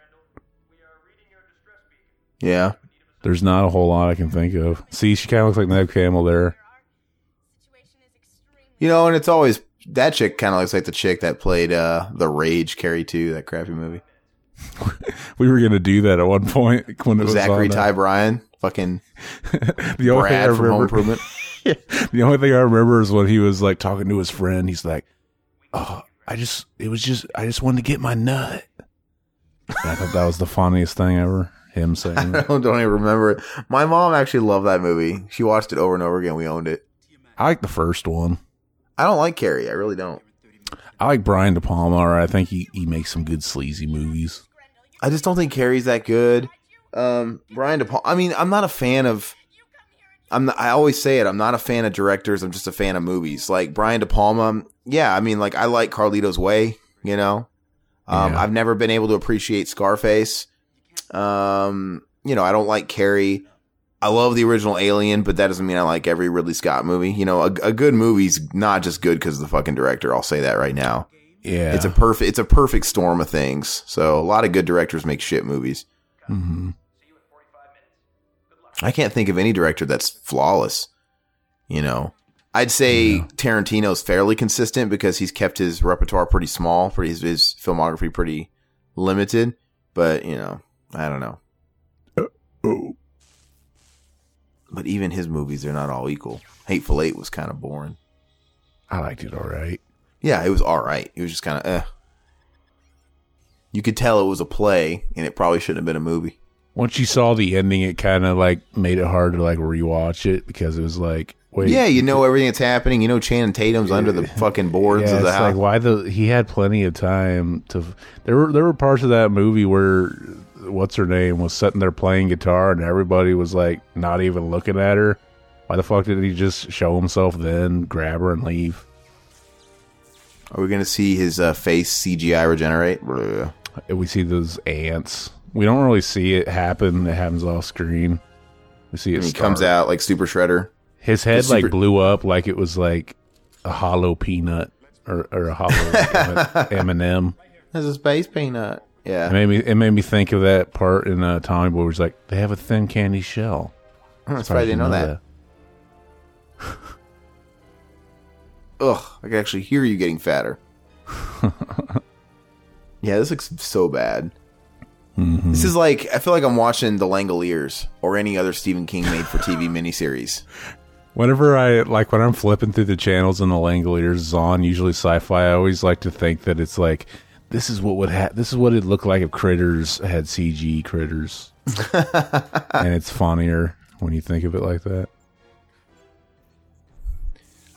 Yeah, There's not a whole lot I can think of. See, she kind of looks like Neve Campbell there. you know, and it's always that chick kind of looks like the chick that played uh the Rage Carrie Two, that crappy movie. We were gonna do that at one point when it was Zachary on, uh, Ty Bryan, fucking the only thing I Brad from Home remember, Improvement. the only thing I remember is when he was like talking to his friend. He's like, "Oh, I just, it was just, I just wanted to get my nut." And I thought that was the funniest thing ever. Him saying, I don't, don't even remember it. My mom actually loved that movie. She watched it over and over again. We owned it. "I like the first one. I don't like Carrie. I really don't. I like Brian De Palma. Or I think he he makes some good sleazy movies." I just don't think Carrie's that good. Um, Brian De Palma. I mean, I'm not a fan of. I'm. Not, I always say it. I'm not a fan of directors. I'm just a fan of movies. Like Brian De Palma. Yeah, I mean, like I like Carlito's Way. You know, um, Yeah. I've never been able to appreciate Scarface. Um, you know, I don't like Carrie. I love the original Alien, but that doesn't mean I like every Ridley Scott movie. You know, a, a good movie's not just good because of the fucking director. I'll say that right now. Yeah, It's a perfect. It's a perfect storm of things. So a lot of good directors make shit movies. Mhm. I can't think of any director that's flawless. You know, I'd say Tarantino's fairly consistent because he's kept his repertoire pretty small, pretty his, his filmography pretty limited. But you know, I don't know. Oh. but even his movies, they're not all equal. Hateful Eight was kind of boring. I liked it all right. Yeah, it was all right. It was just kind of eh. You could tell it was a play, and it probably shouldn't have been a movie. Once you saw the ending, it kind of like made it hard to like rewatch it because it was like, wait, Yeah, you know everything that's happening. You know Channing Tatum's under the fucking boards yeah, of the it's house. like why the he had plenty of time to. There were there were parts of that movie where what's her name was sitting there playing guitar and everybody was like not even looking at her. Why the fuck did he just show himself then, grab her and leave? Are we going to see his uh, face CGI regenerate? Blah. We see those ants. We don't really see it happen. It happens off screen. We see it. And he start. comes out like Super Shredder. His head super- like blew up like it was like a hollow peanut or, or a hollow M and M. That's a space peanut. Yeah. It made me it made me think of that part in uh, Tommy Boy where he's like, they have a thin candy shell. That's Surprised right, I didn't you know that. Ugh, I can actually hear you getting fatter. yeah, this looks so bad. Mm-hmm. This is like I feel like I'm watching The Langoliers or any other Stephen King made for TV miniseries. Whenever I like when I'm flipping through the channels and the Langoliers is on, usually sci-fi, I always like to think that it's like this is what would ha- this is what it'd look like if critters had CG critters, and it's funnier when you think of it like that.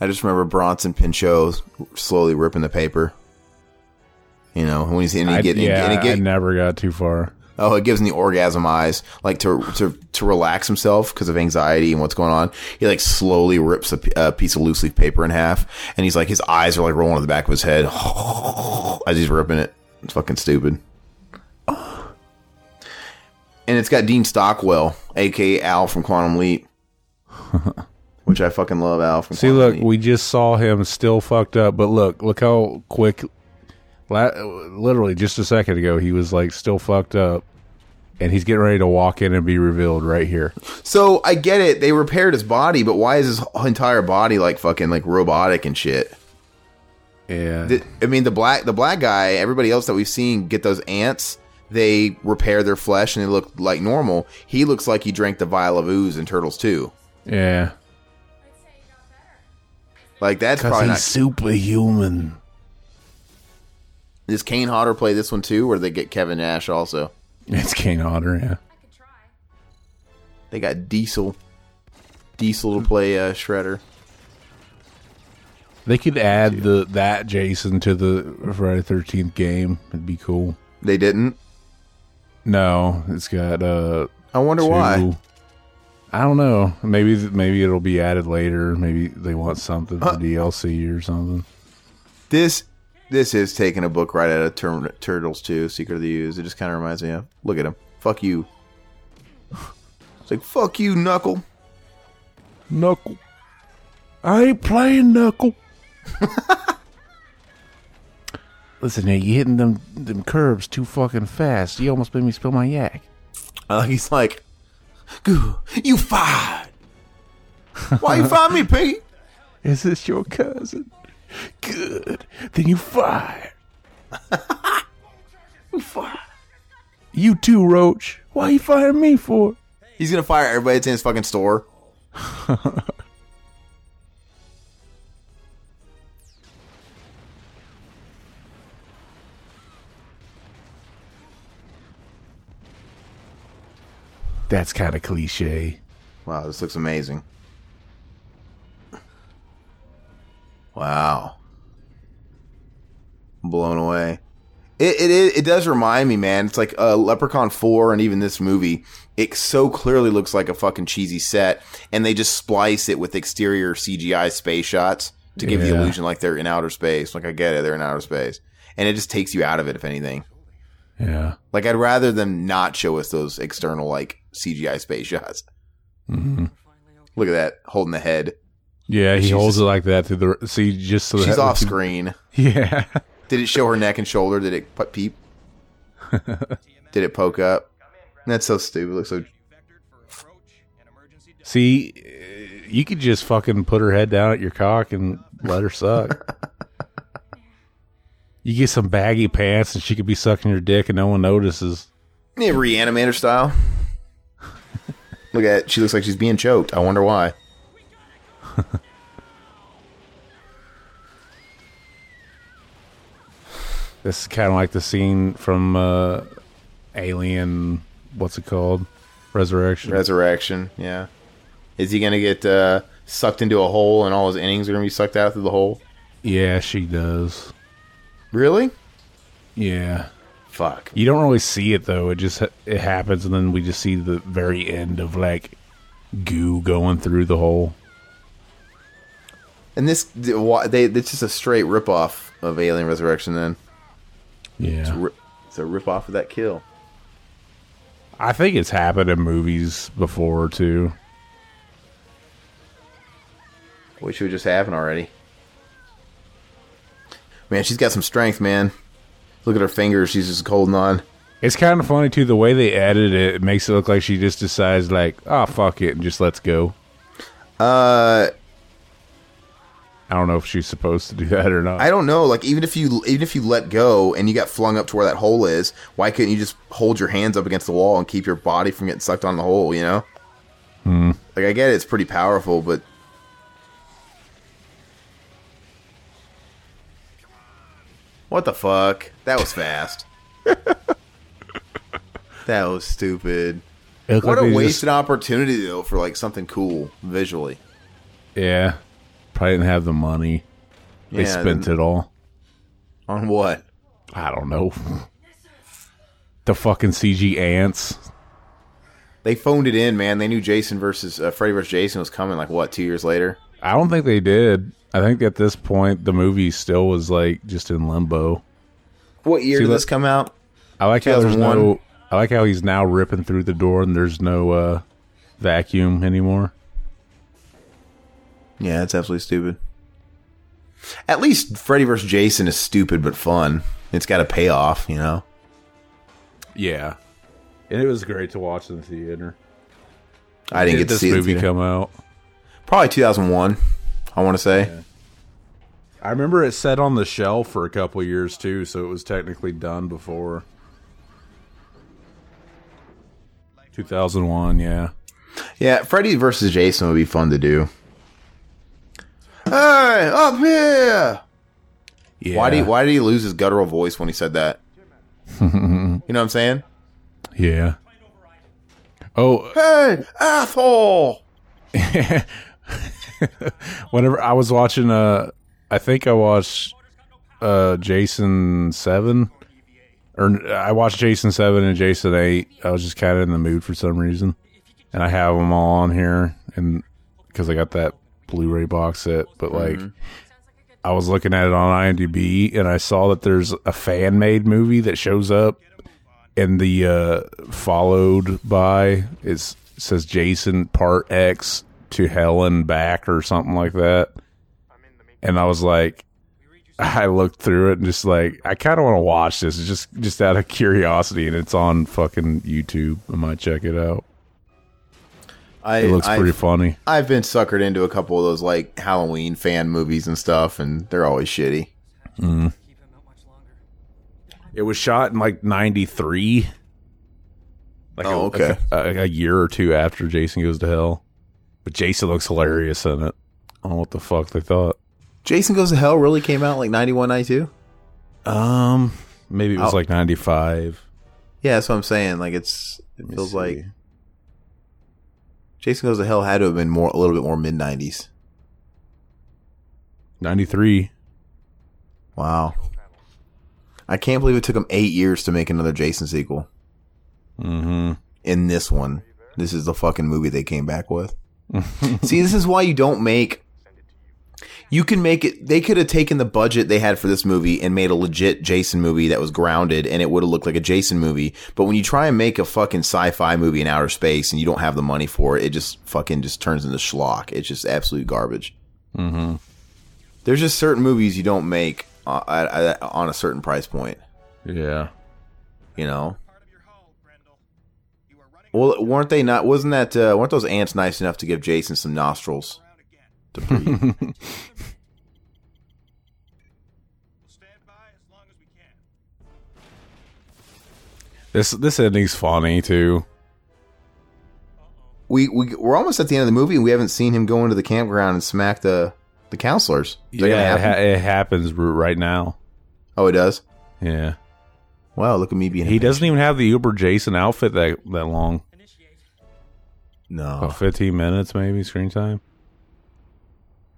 I just remember Bronson Pinchot slowly ripping the paper. You know, when he's and he I, get, yeah, and he I never got too far. Oh, it gives him the orgasm eyes, like to to to relax himself because of anxiety and what's going on. He like slowly rips a piece of loose leaf paper in half, and he's like his eyes are like rolling to the back of his head as he's ripping it. It's fucking stupid. And it's got Dean Stockwell, aka Al from Quantum Leap, which I fucking love. Al from See, Quantum look, Leap. we just saw him still fucked up, but look, look how quick. La- literally, just a second ago, he was like still fucked up, and he's getting ready to walk in and be revealed right here. So I get it. They repaired his body, but why is his entire body like fucking like robotic and shit? Yeah, The- I mean, the black the black guy, everybody else that we've seen get those ants, they repair their flesh and they look like normal. He looks like he drank the vial of ooze in Turtles too. yeah, Like that's probably he's not. superhuman. Does Kane Hodder play this one too, or they get Kevin Nash also? It's Kane Hodder. Yeah, They got Diesel, Diesel to play uh, Shredder. they could add the that Jason to the Friday Thirteenth game. It'd be cool. They didn't. No, it's got uh. I wonder two- why. I don't know. Maybe maybe it'll be added later. Maybe they want something for Uh, DLC or something. This this is taking a book right out of Tur- Turtles 2, Secret of the Ooze. It just kind of reminds me of. Look at him. Fuck you. It's like fuck you, Knuckle. Knuckle. I ain't playing Knuckle. Listen, here, you hitting them them curves too fucking fast. You almost made me spill my yak. Uh, he's like, "Goo, you fired. Why you fired me, Pete? Is this your cousin? Good. Then you fired. Fired. You too, Roach. Why you firing me for? He's gonna fire everybody that's in his fucking store. That's kind of cliche. Wow, this looks amazing. Wow, blown away. It, it it does remind me, man. It's like uh, Leprechaun Four, and even this movie. It so clearly looks like a fucking cheesy set, and they just splice it with exterior CGI space shots to give the illusion like they're in outer space. Like I get it, they're in outer space, and it just takes you out of it. If anything, Yeah. like I'd rather them not show us those external like CGI space shots. hmm Look at that, holding the head. Yeah, he She's holds it like that through the. See, just so She's off screen. Yeah. Did it show her neck and shoulder? Did it put peep? Did it poke up? That's so stupid. It looks so. See, you could just fucking put her head down at your cock and let her suck. you get some baggy pants and she could be sucking your dick and no one notices. Yeah, reanimator style. Look at she looks like she's being choked. I wonder why. This is kind of like the scene from uh, Alien. What's it called? Resurrection. Resurrection. Yeah. Is he gonna get uh, sucked into a hole and all his innings are gonna be sucked out through the hole? yeah, she does. Really? Yeah. Fuck. You don't really see it though. It just it happens, and then we just see the very end of like goo going through the hole. And this, they, it's just a straight rip off of Alien Resurrection. Then it's a, Yeah, rip, it's a rip off of that kill. I think it's happened in movies before too. Wish it would just happen already. Man, she's got some strength, man. Look at her fingers; she's just holding on. It's kind of funny too the way they edited it. It makes it look like she just decides like, oh fuck it, and just lets go. Uh, I don't know if she's supposed to do that or not. I don't know. Like, even if you even if you let go and you got flung up to where that hole is, why couldn't you just hold your hands up against the wall and keep your body from getting sucked on the hole? You know. Hmm. Like, I get it; it's pretty powerful, but what the fuck? That was fast. that was stupid. What like a wasted just- opportunity though for like something cool visually. yeah, probably didn't have the money. They Yeah, spent it all. On what? I don't know. The fucking CG ants. They phoned it in, man. They knew Jason versus uh, Freddy versus Jason was coming. Like what? Two years later. I don't think they did. I think at this point the movie still was like just in limbo. What year See, did this come out? I like how there's no. I like how he's now ripping through the door and there's no uh, vacuum anymore. Yeah, it's absolutely stupid. At least Freddy vs. Jason is stupid but fun. It's got a payoff, you know. Yeah, and it was great to watch in the theater. I didn't Did get to this see movie come out. Probably 2001. I want to say. I remember it sat on the shelf for a couple years too, so it was technically done before. 2001, yeah. Yeah, Freddy versus Jason would be fun to do. Hey, up here! Yeah. Why did he, why did he lose his guttural voice when he said that? you know what I'm saying? Yeah. Oh, uh Hey, asshole! whenever I was watching uh I think I watched uh Jason 7 or I watched Jason 7 and Jason 8. I was just kind of in the mood for some reason. And I have them all on here and cuz I got that Blu-ray box set, but like I was looking at it on IMDb and I saw that there's a fan-made movie that shows up and the uh followed by is says Jason part X to hell and back or something like that. And I was like I looked through it and just like I kind of want to watch this just just out of curiosity and it's on fucking YouTube. I might check it out. I, It looks I've- pretty funny. I've been suckered into a couple of those like Halloween fan movies and stuff, and they're always shitty. Mm. It was shot in like 93. Like Oh, a, okay. a, a year or two after Jason Goes to Hell. But Jason looks hilarious in it. I don't know what the fuck they thought. Jason Goes to Hell really came out like 91, 92? Um, maybe it was Oh. like 95. Yeah, that's what I'm saying. Like it's it feels see. like Jason Goes to Hell had to have been more a little bit more mid 90s. 93. Wow. I can't believe it took them eight years to make another Jason sequel. Mm-hmm. In this one, this is the fucking movie they came back with. See, this is why you don't make. You can make it. They could have taken the budget they had for this movie and made a legit Jason movie that was grounded, and it would have looked like a Jason movie. But when you try and make a fucking sci-fi movie in outer space and you don't have the money for it, it just fucking just turns into schlock. It's just absolute garbage. Mm-hmm. There's just certain movies you don't make uh, on a certain price point. Yeah. You know. Well, weren't they not? Wasn't that? Uh, weren't those ants nice enough to give Jason some nostrils to breathe? This this ending's funny too. we, we we're almost at the end of the movie, and we haven't seen him go into the campground and smack the the counselors. Is yeah, it, ha- it happens right now. oh, it does. Yeah, Wow, look at me being. he doesn't even have the Uber Jason outfit that that long. No, About fifteen minutes, maybe screen time.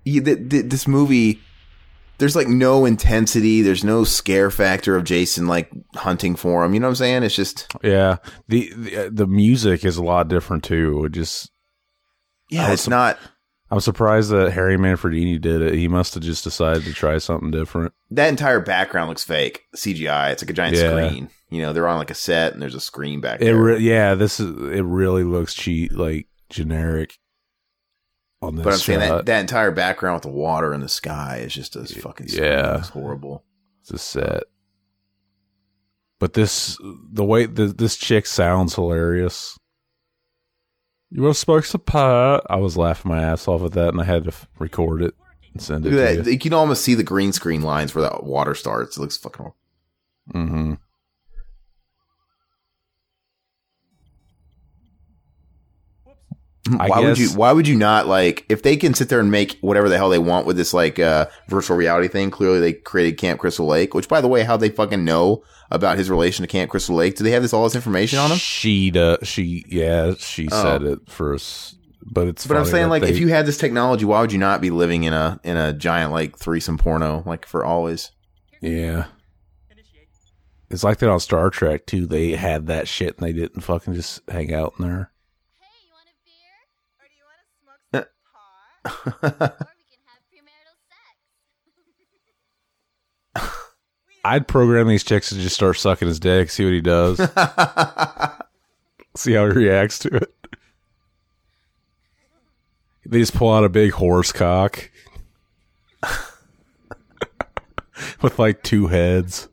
Yeah, th- th- this movie. There's like no intensity. There's no scare factor of Jason like hunting for him. You know what I'm saying? It's just Yeah, the the, uh, the music is a lot different too. It just yeah, it's not. I'm surprised that Harry Manfredini did it. He must have just decided to try something different. That entire background looks fake. CGI. It's like a giant Yeah. screen. You know, they're on like a set, and there's a screen back It there. re- yeah, this is it. Really looks cheap, like generic. On this but I'm saying that that entire background with the water and the sky is just a fucking screen. Yeah. it's horrible. It's a set. But this, the way the, this chick sounds hilarious. You want to smoke some? I was laughing my ass off at that, and I had to f- record it and send it Look at to that. You can almost see the green screen lines where that water starts. It looks fucking. horrible. Mm-hmm. I why would you? Why would you not like if they can sit there and make whatever the hell they want with this like uh, virtual reality thing? Clearly, they created Camp Crystal Lake. Which, by the way, how they fucking know about his relation to Camp Crystal Lake? Do they have this all this information on him? She, does, she, yeah, she Oh. said it first, but it's. But I'm saying, like, they- if you had this technology, why would you not be living in a in a giant like threesome porno like for always? yeah, it's like that on Star Trek too. They had that shit, and they didn't fucking just hang out in there. Hey, you want a beer? Or do you want to smoke some pot? or we can have premarital sex. I'd program these chicks to just start sucking his dick, see what he does, see how he reacts to it. They just pull out a big horse cock with like two heads.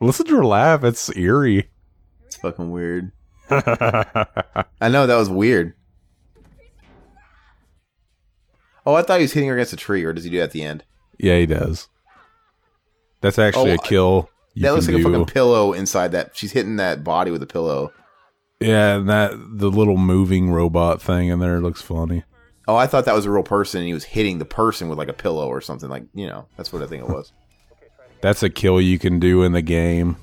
Listen to her laugh; it's eerie. It's fucking weird. I know that was weird. Oh, I thought he was hitting her against a tree, or does he do that at the end? Yeah, he does. That's actually Oh, a kill. you that looks can like a fucking pillow inside that. She's hitting that body with a pillow. Yeah, and that the little moving robot thing in there looks funny. Oh, I thought that was a real person, and he was hitting the person with like a pillow or something. Like you know, that's what I think it was. That's a kill you can do in the game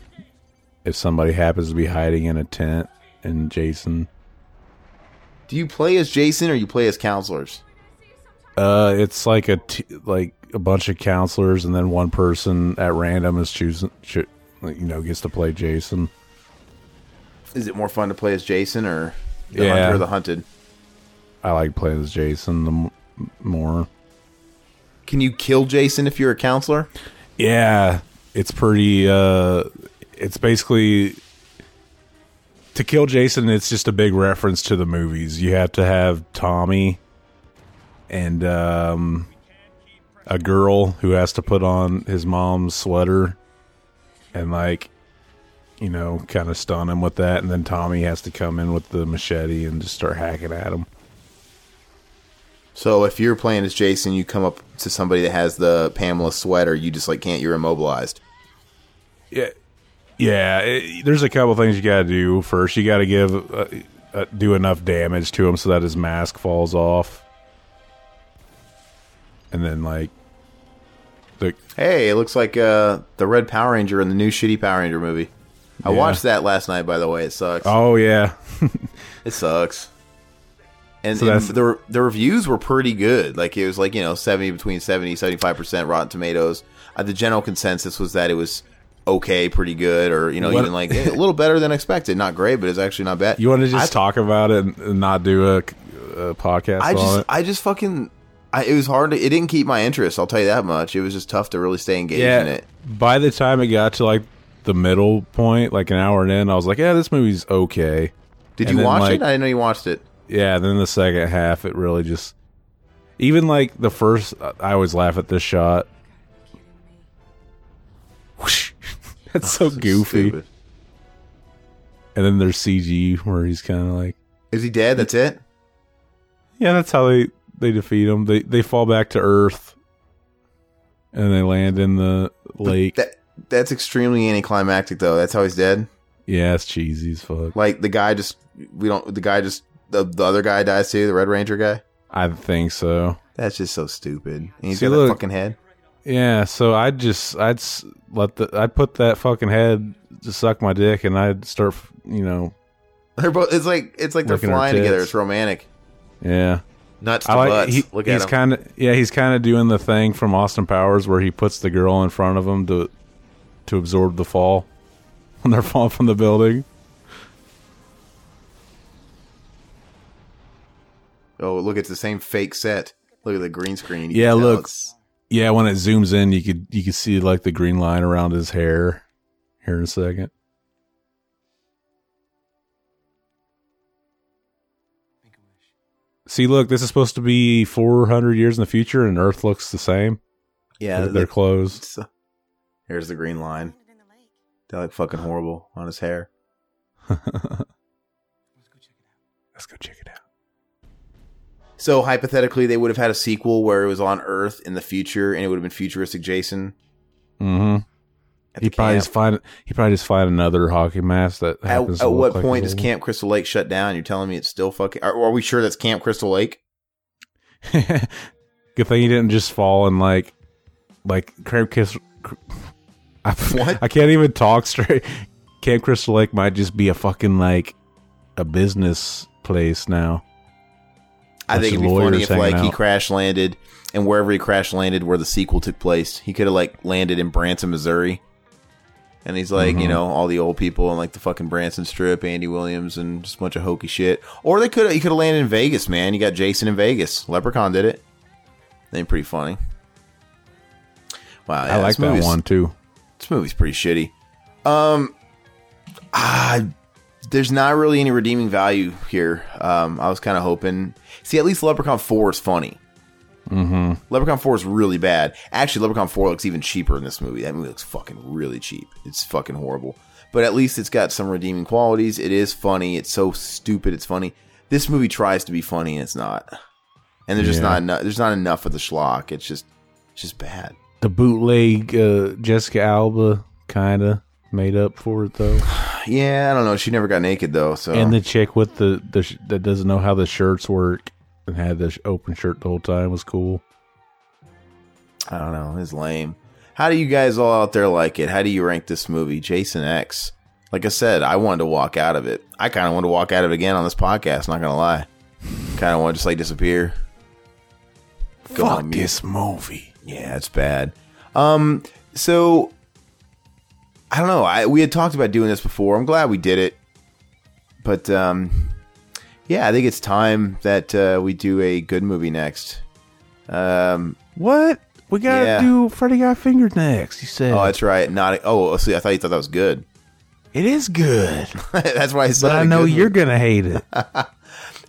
if somebody happens to be hiding in a tent and Jason. do you play as Jason or you play as counselors? Uh, it's like a t- like a bunch of counselors and then one person at random is choosing, cho- you know, gets to play Jason. Is it more fun to play as Jason or the Yeah. hunter or the hunted? I like playing as Jason the m- more. Can you kill Jason if you're a counselor? Yeah, it's pretty. uh It's basically to kill Jason. It's just a big reference to the movies. You have to have Tommy and um a girl who has to put on his mom's sweater and like you know kind of stun him with that and then tommy has to come in with the machete and just start hacking at him So if you're playing as Jason, you come up to somebody that has the Pamela sweater, you just like can't. You're immobilized. Yeah, yeah. It, there's a couple things you got to do. First, you got to give uh, uh, do enough damage to him so that his mask falls off, and then like the Hey, it looks like uh, the Red Power Ranger in the new shitty Power Ranger movie. I Yeah. watched that last night. By the way, it sucks. oh yeah, It sucks. And, So and the the reviews were pretty good. Like it was like you know seventy between 70 75 percent Rotten Tomatoes. Uh, the general consensus was that it was okay, pretty good, or you know What- even like a little better than expected. Not great, but it's actually not bad. you want to just I- talk about it and- not do a, a podcast I just? I just fucking. I, it was hard to. It didn't keep my interest. I'll tell you that much. It was just tough to really stay engaged in it. By the time it got to like the middle point, like an hour and in, I was like, yeah, this movie's okay. Did And you then, watch like- it? I didn't know you watched it. Yeah, then the second half, it really just. Even like the first, I always laugh at this shot. Whoosh. That's so goofy. Stupid. And then there's CG where he's kind of like, Is he dead? That's it. yeah, that's how they they defeat him. They they fall back to Earth, and they land in the lake. That that's extremely anticlimactic though. That's how he's dead. yeah, it's cheesy as fuck. Like the guy just we don't the guy just the the other guy dies too, the Red Ranger guy. I think so. That's just so stupid. And he's See, got that fucking head. Yeah, so I'd just I'd let the I'd put that fucking head to suck my dick, and I'd start, you know, They're both. It's like it's like they're flying together. It's romantic. yeah. Nuts to I like butts. he, Look at he's him. kind of yeah he's kind of doing the thing from Austin Powers where he puts the girl in front of him to to absorb the fall when they're falling from the building. oh, look, it's the same fake set. Look at the green screen. You Yeah, look. it's- Yeah, when it zooms in, you could you could see like the green line around his hair. Here in a second. See, look, this is supposed to be 400 years in the future, and Earth looks the same. Yeah, They're- they're closed. it's- Here's the green line. They look fucking horrible on his hair. Let's go check it out. Let's go check it out. So hypothetically, they would have had a sequel where it was on Earth in the future, and it would have been futuristic Jason. Mm-hmm. He probably camp. just find he probably just find another hockey mask that At, happens. at to what like point does old Camp Crystal Lake shut down? You're telling me it's still fucking? Are, are we sure that's Camp Crystal Lake? Good thing he didn't just fall and like like Camp Kiss. I, What? I can't even talk straight. Camp Crystal Lake might just be a fucking like a business place now. I think it'd be funny if like he out. crash landed and wherever he crash landed, where the sequel took place, he could have like landed in Branson, Missouri. And he's like, you Mhm. know, all the old people and like the fucking Branson Strip, Andy Williams, and just a bunch of hokey shit. Or they could he could have landed in Vegas, man. You got Jason in Vegas. Leprechaun did it. Ain't pretty funny. Wow, I like that one too. This movie's pretty shitty. Um, ah, there's not really any redeeming value here. Um, I was kind of hoping. See, at least Leprechaun Four is funny. Mm-hmm. Leprechaun 4 is really bad. Actually, Leprechaun 4 looks even cheaper in this movie. That movie looks fucking really cheap. It's fucking horrible. But at least it's got some redeeming qualities. It is funny. It's so stupid. It's funny. This movie tries to be funny and it's not. And there's just not enough. There's not enough of the schlock. It's just, it's just bad. The bootleg uh, Jessica Alba kind of made up for it though, Yeah, I don't know. She never got naked though. So and the chick with the, the sh- that doesn't know how the shirts work and had this open shirt the whole time was cool. I don't know. It's lame. How do you guys all out there like it? How do you rank this movie, Jason X? Like I said, I wanted to walk out of it. I kind of want to walk out of it again on this podcast. Not gonna lie. Kind of want to just like disappear. Go Fuck this movie. Yeah, it's bad. Um, so I don't know. I we had talked about doing this before. I'm glad we did it, but um, yeah, I think it's time that uh, we do a good movie next. Um, What? We gotta Yeah. do Freddy Got Fingered next. You said. oh, that's right. Not oh, see, I thought you thought that was good. it is good, that's why I said. but I know you're movie. gonna hate it.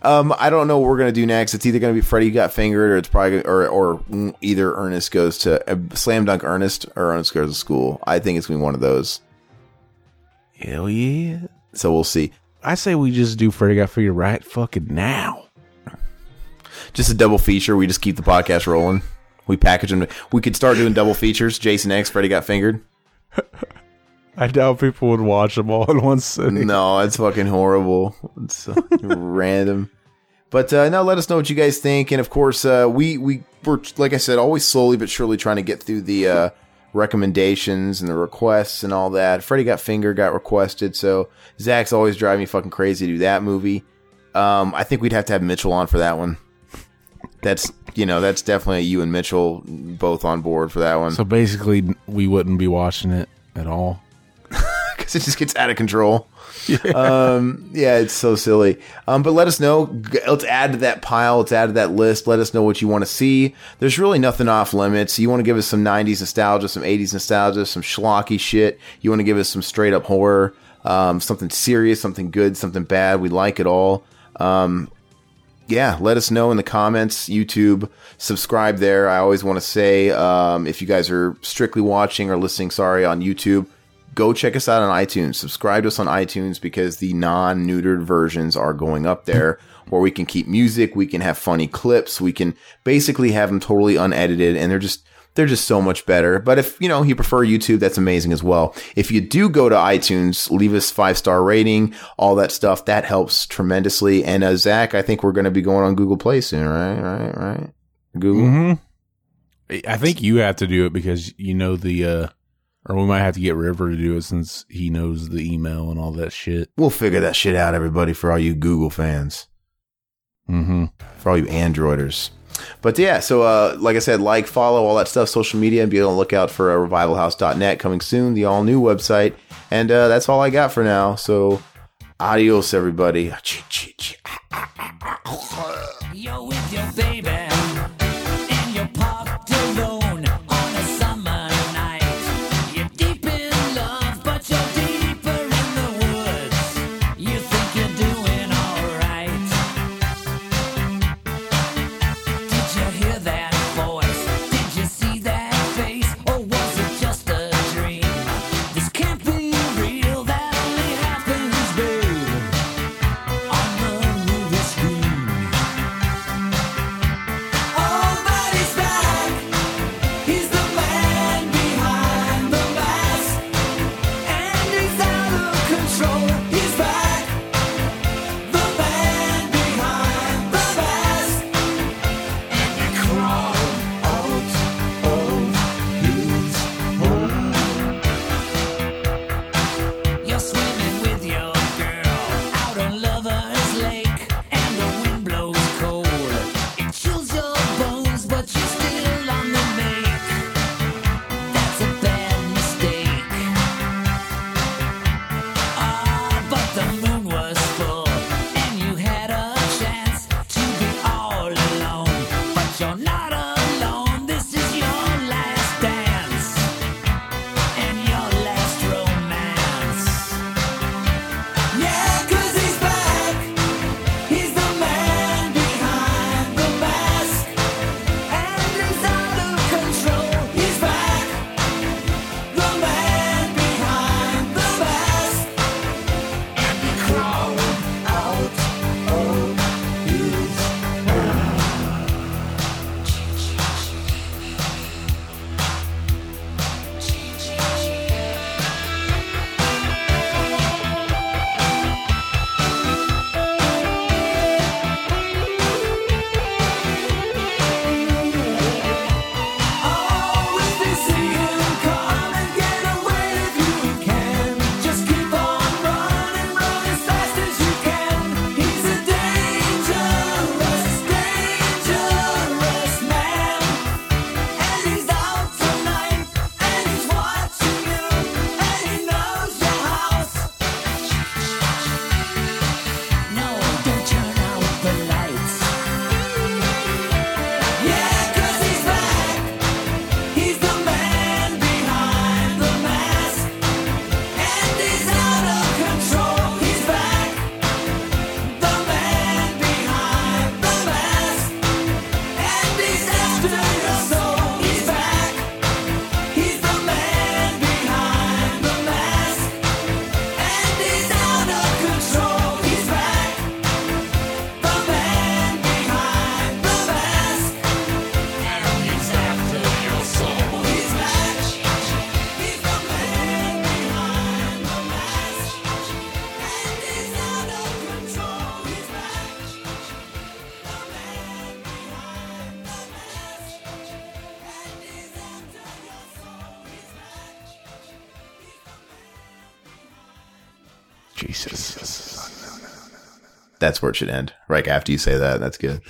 Um, I don't know what we're gonna do next. It's either gonna be Freddy got fingered, or it's probably or or either Ernest goes to uh, slam dunk Ernest or Ernest goes to school. I think it's gonna be one of those. Hell yeah! So we'll see. I say we just do Freddy Got Fingered right fucking now. Just a double feature. We just keep the podcast rolling. We package them. We could start doing double features. Jason X, Freddy got fingered. I doubt people would watch them all in one sitting. No, it's fucking horrible. It's random. But uh, no, let us know what you guys think. And of course, uh, we we were like I said, always slowly but surely trying to get through the uh, recommendations and the requests and all that. Freddy got finger got requested, so Zach's always driving me fucking crazy to do that movie. Um, I think we'd have to have Mitchell on for that one. That's you know that's definitely you and Mitchell both on board for that one So basically, we wouldn't be watching it at all. because it just gets out of control. um, yeah, it's so silly. Um, but let us know. Let's add to that pile. Let's add to that list. Let us know what you want to see. There's really nothing off limits. You want to give us some 90s nostalgia, some 80s nostalgia, some schlocky shit. You want to give us some straight up horror, um, something serious, something good, something bad. We like it all. Um, yeah, let us know in the comments, YouTube, subscribe there. I always want to say, um, if you guys are strictly watching or listening, sorry, on YouTube, go check us out on iTunes. Subscribe to us on iTunes because the non neutered versions are going up there where we can keep music, we can have funny clips, we can basically have them totally unedited, and they're just they're just so much better. But if you know you prefer YouTube, that's amazing as well. If you do go to iTunes, leave us five star rating, all that stuff. That helps tremendously. And uh, Zach, I think we're going to be going on Google Play soon, right? Right? Right? Google. hmm I think you have to do it because you know the, uh, or we might have to get River to do it since he knows the email and all that shit. We'll figure that shit out, everybody, for all you Google fans, Mm-hmm. for all you Androiders. But yeah, so uh, like I said, like, follow, all that stuff, social media, and be on the lookout for uh, revivalhouse.net coming soon, the all new website. And uh, that's all I got for now. So adios, everybody. You're with your baby, That's where it should end. Right after you say that. That's good.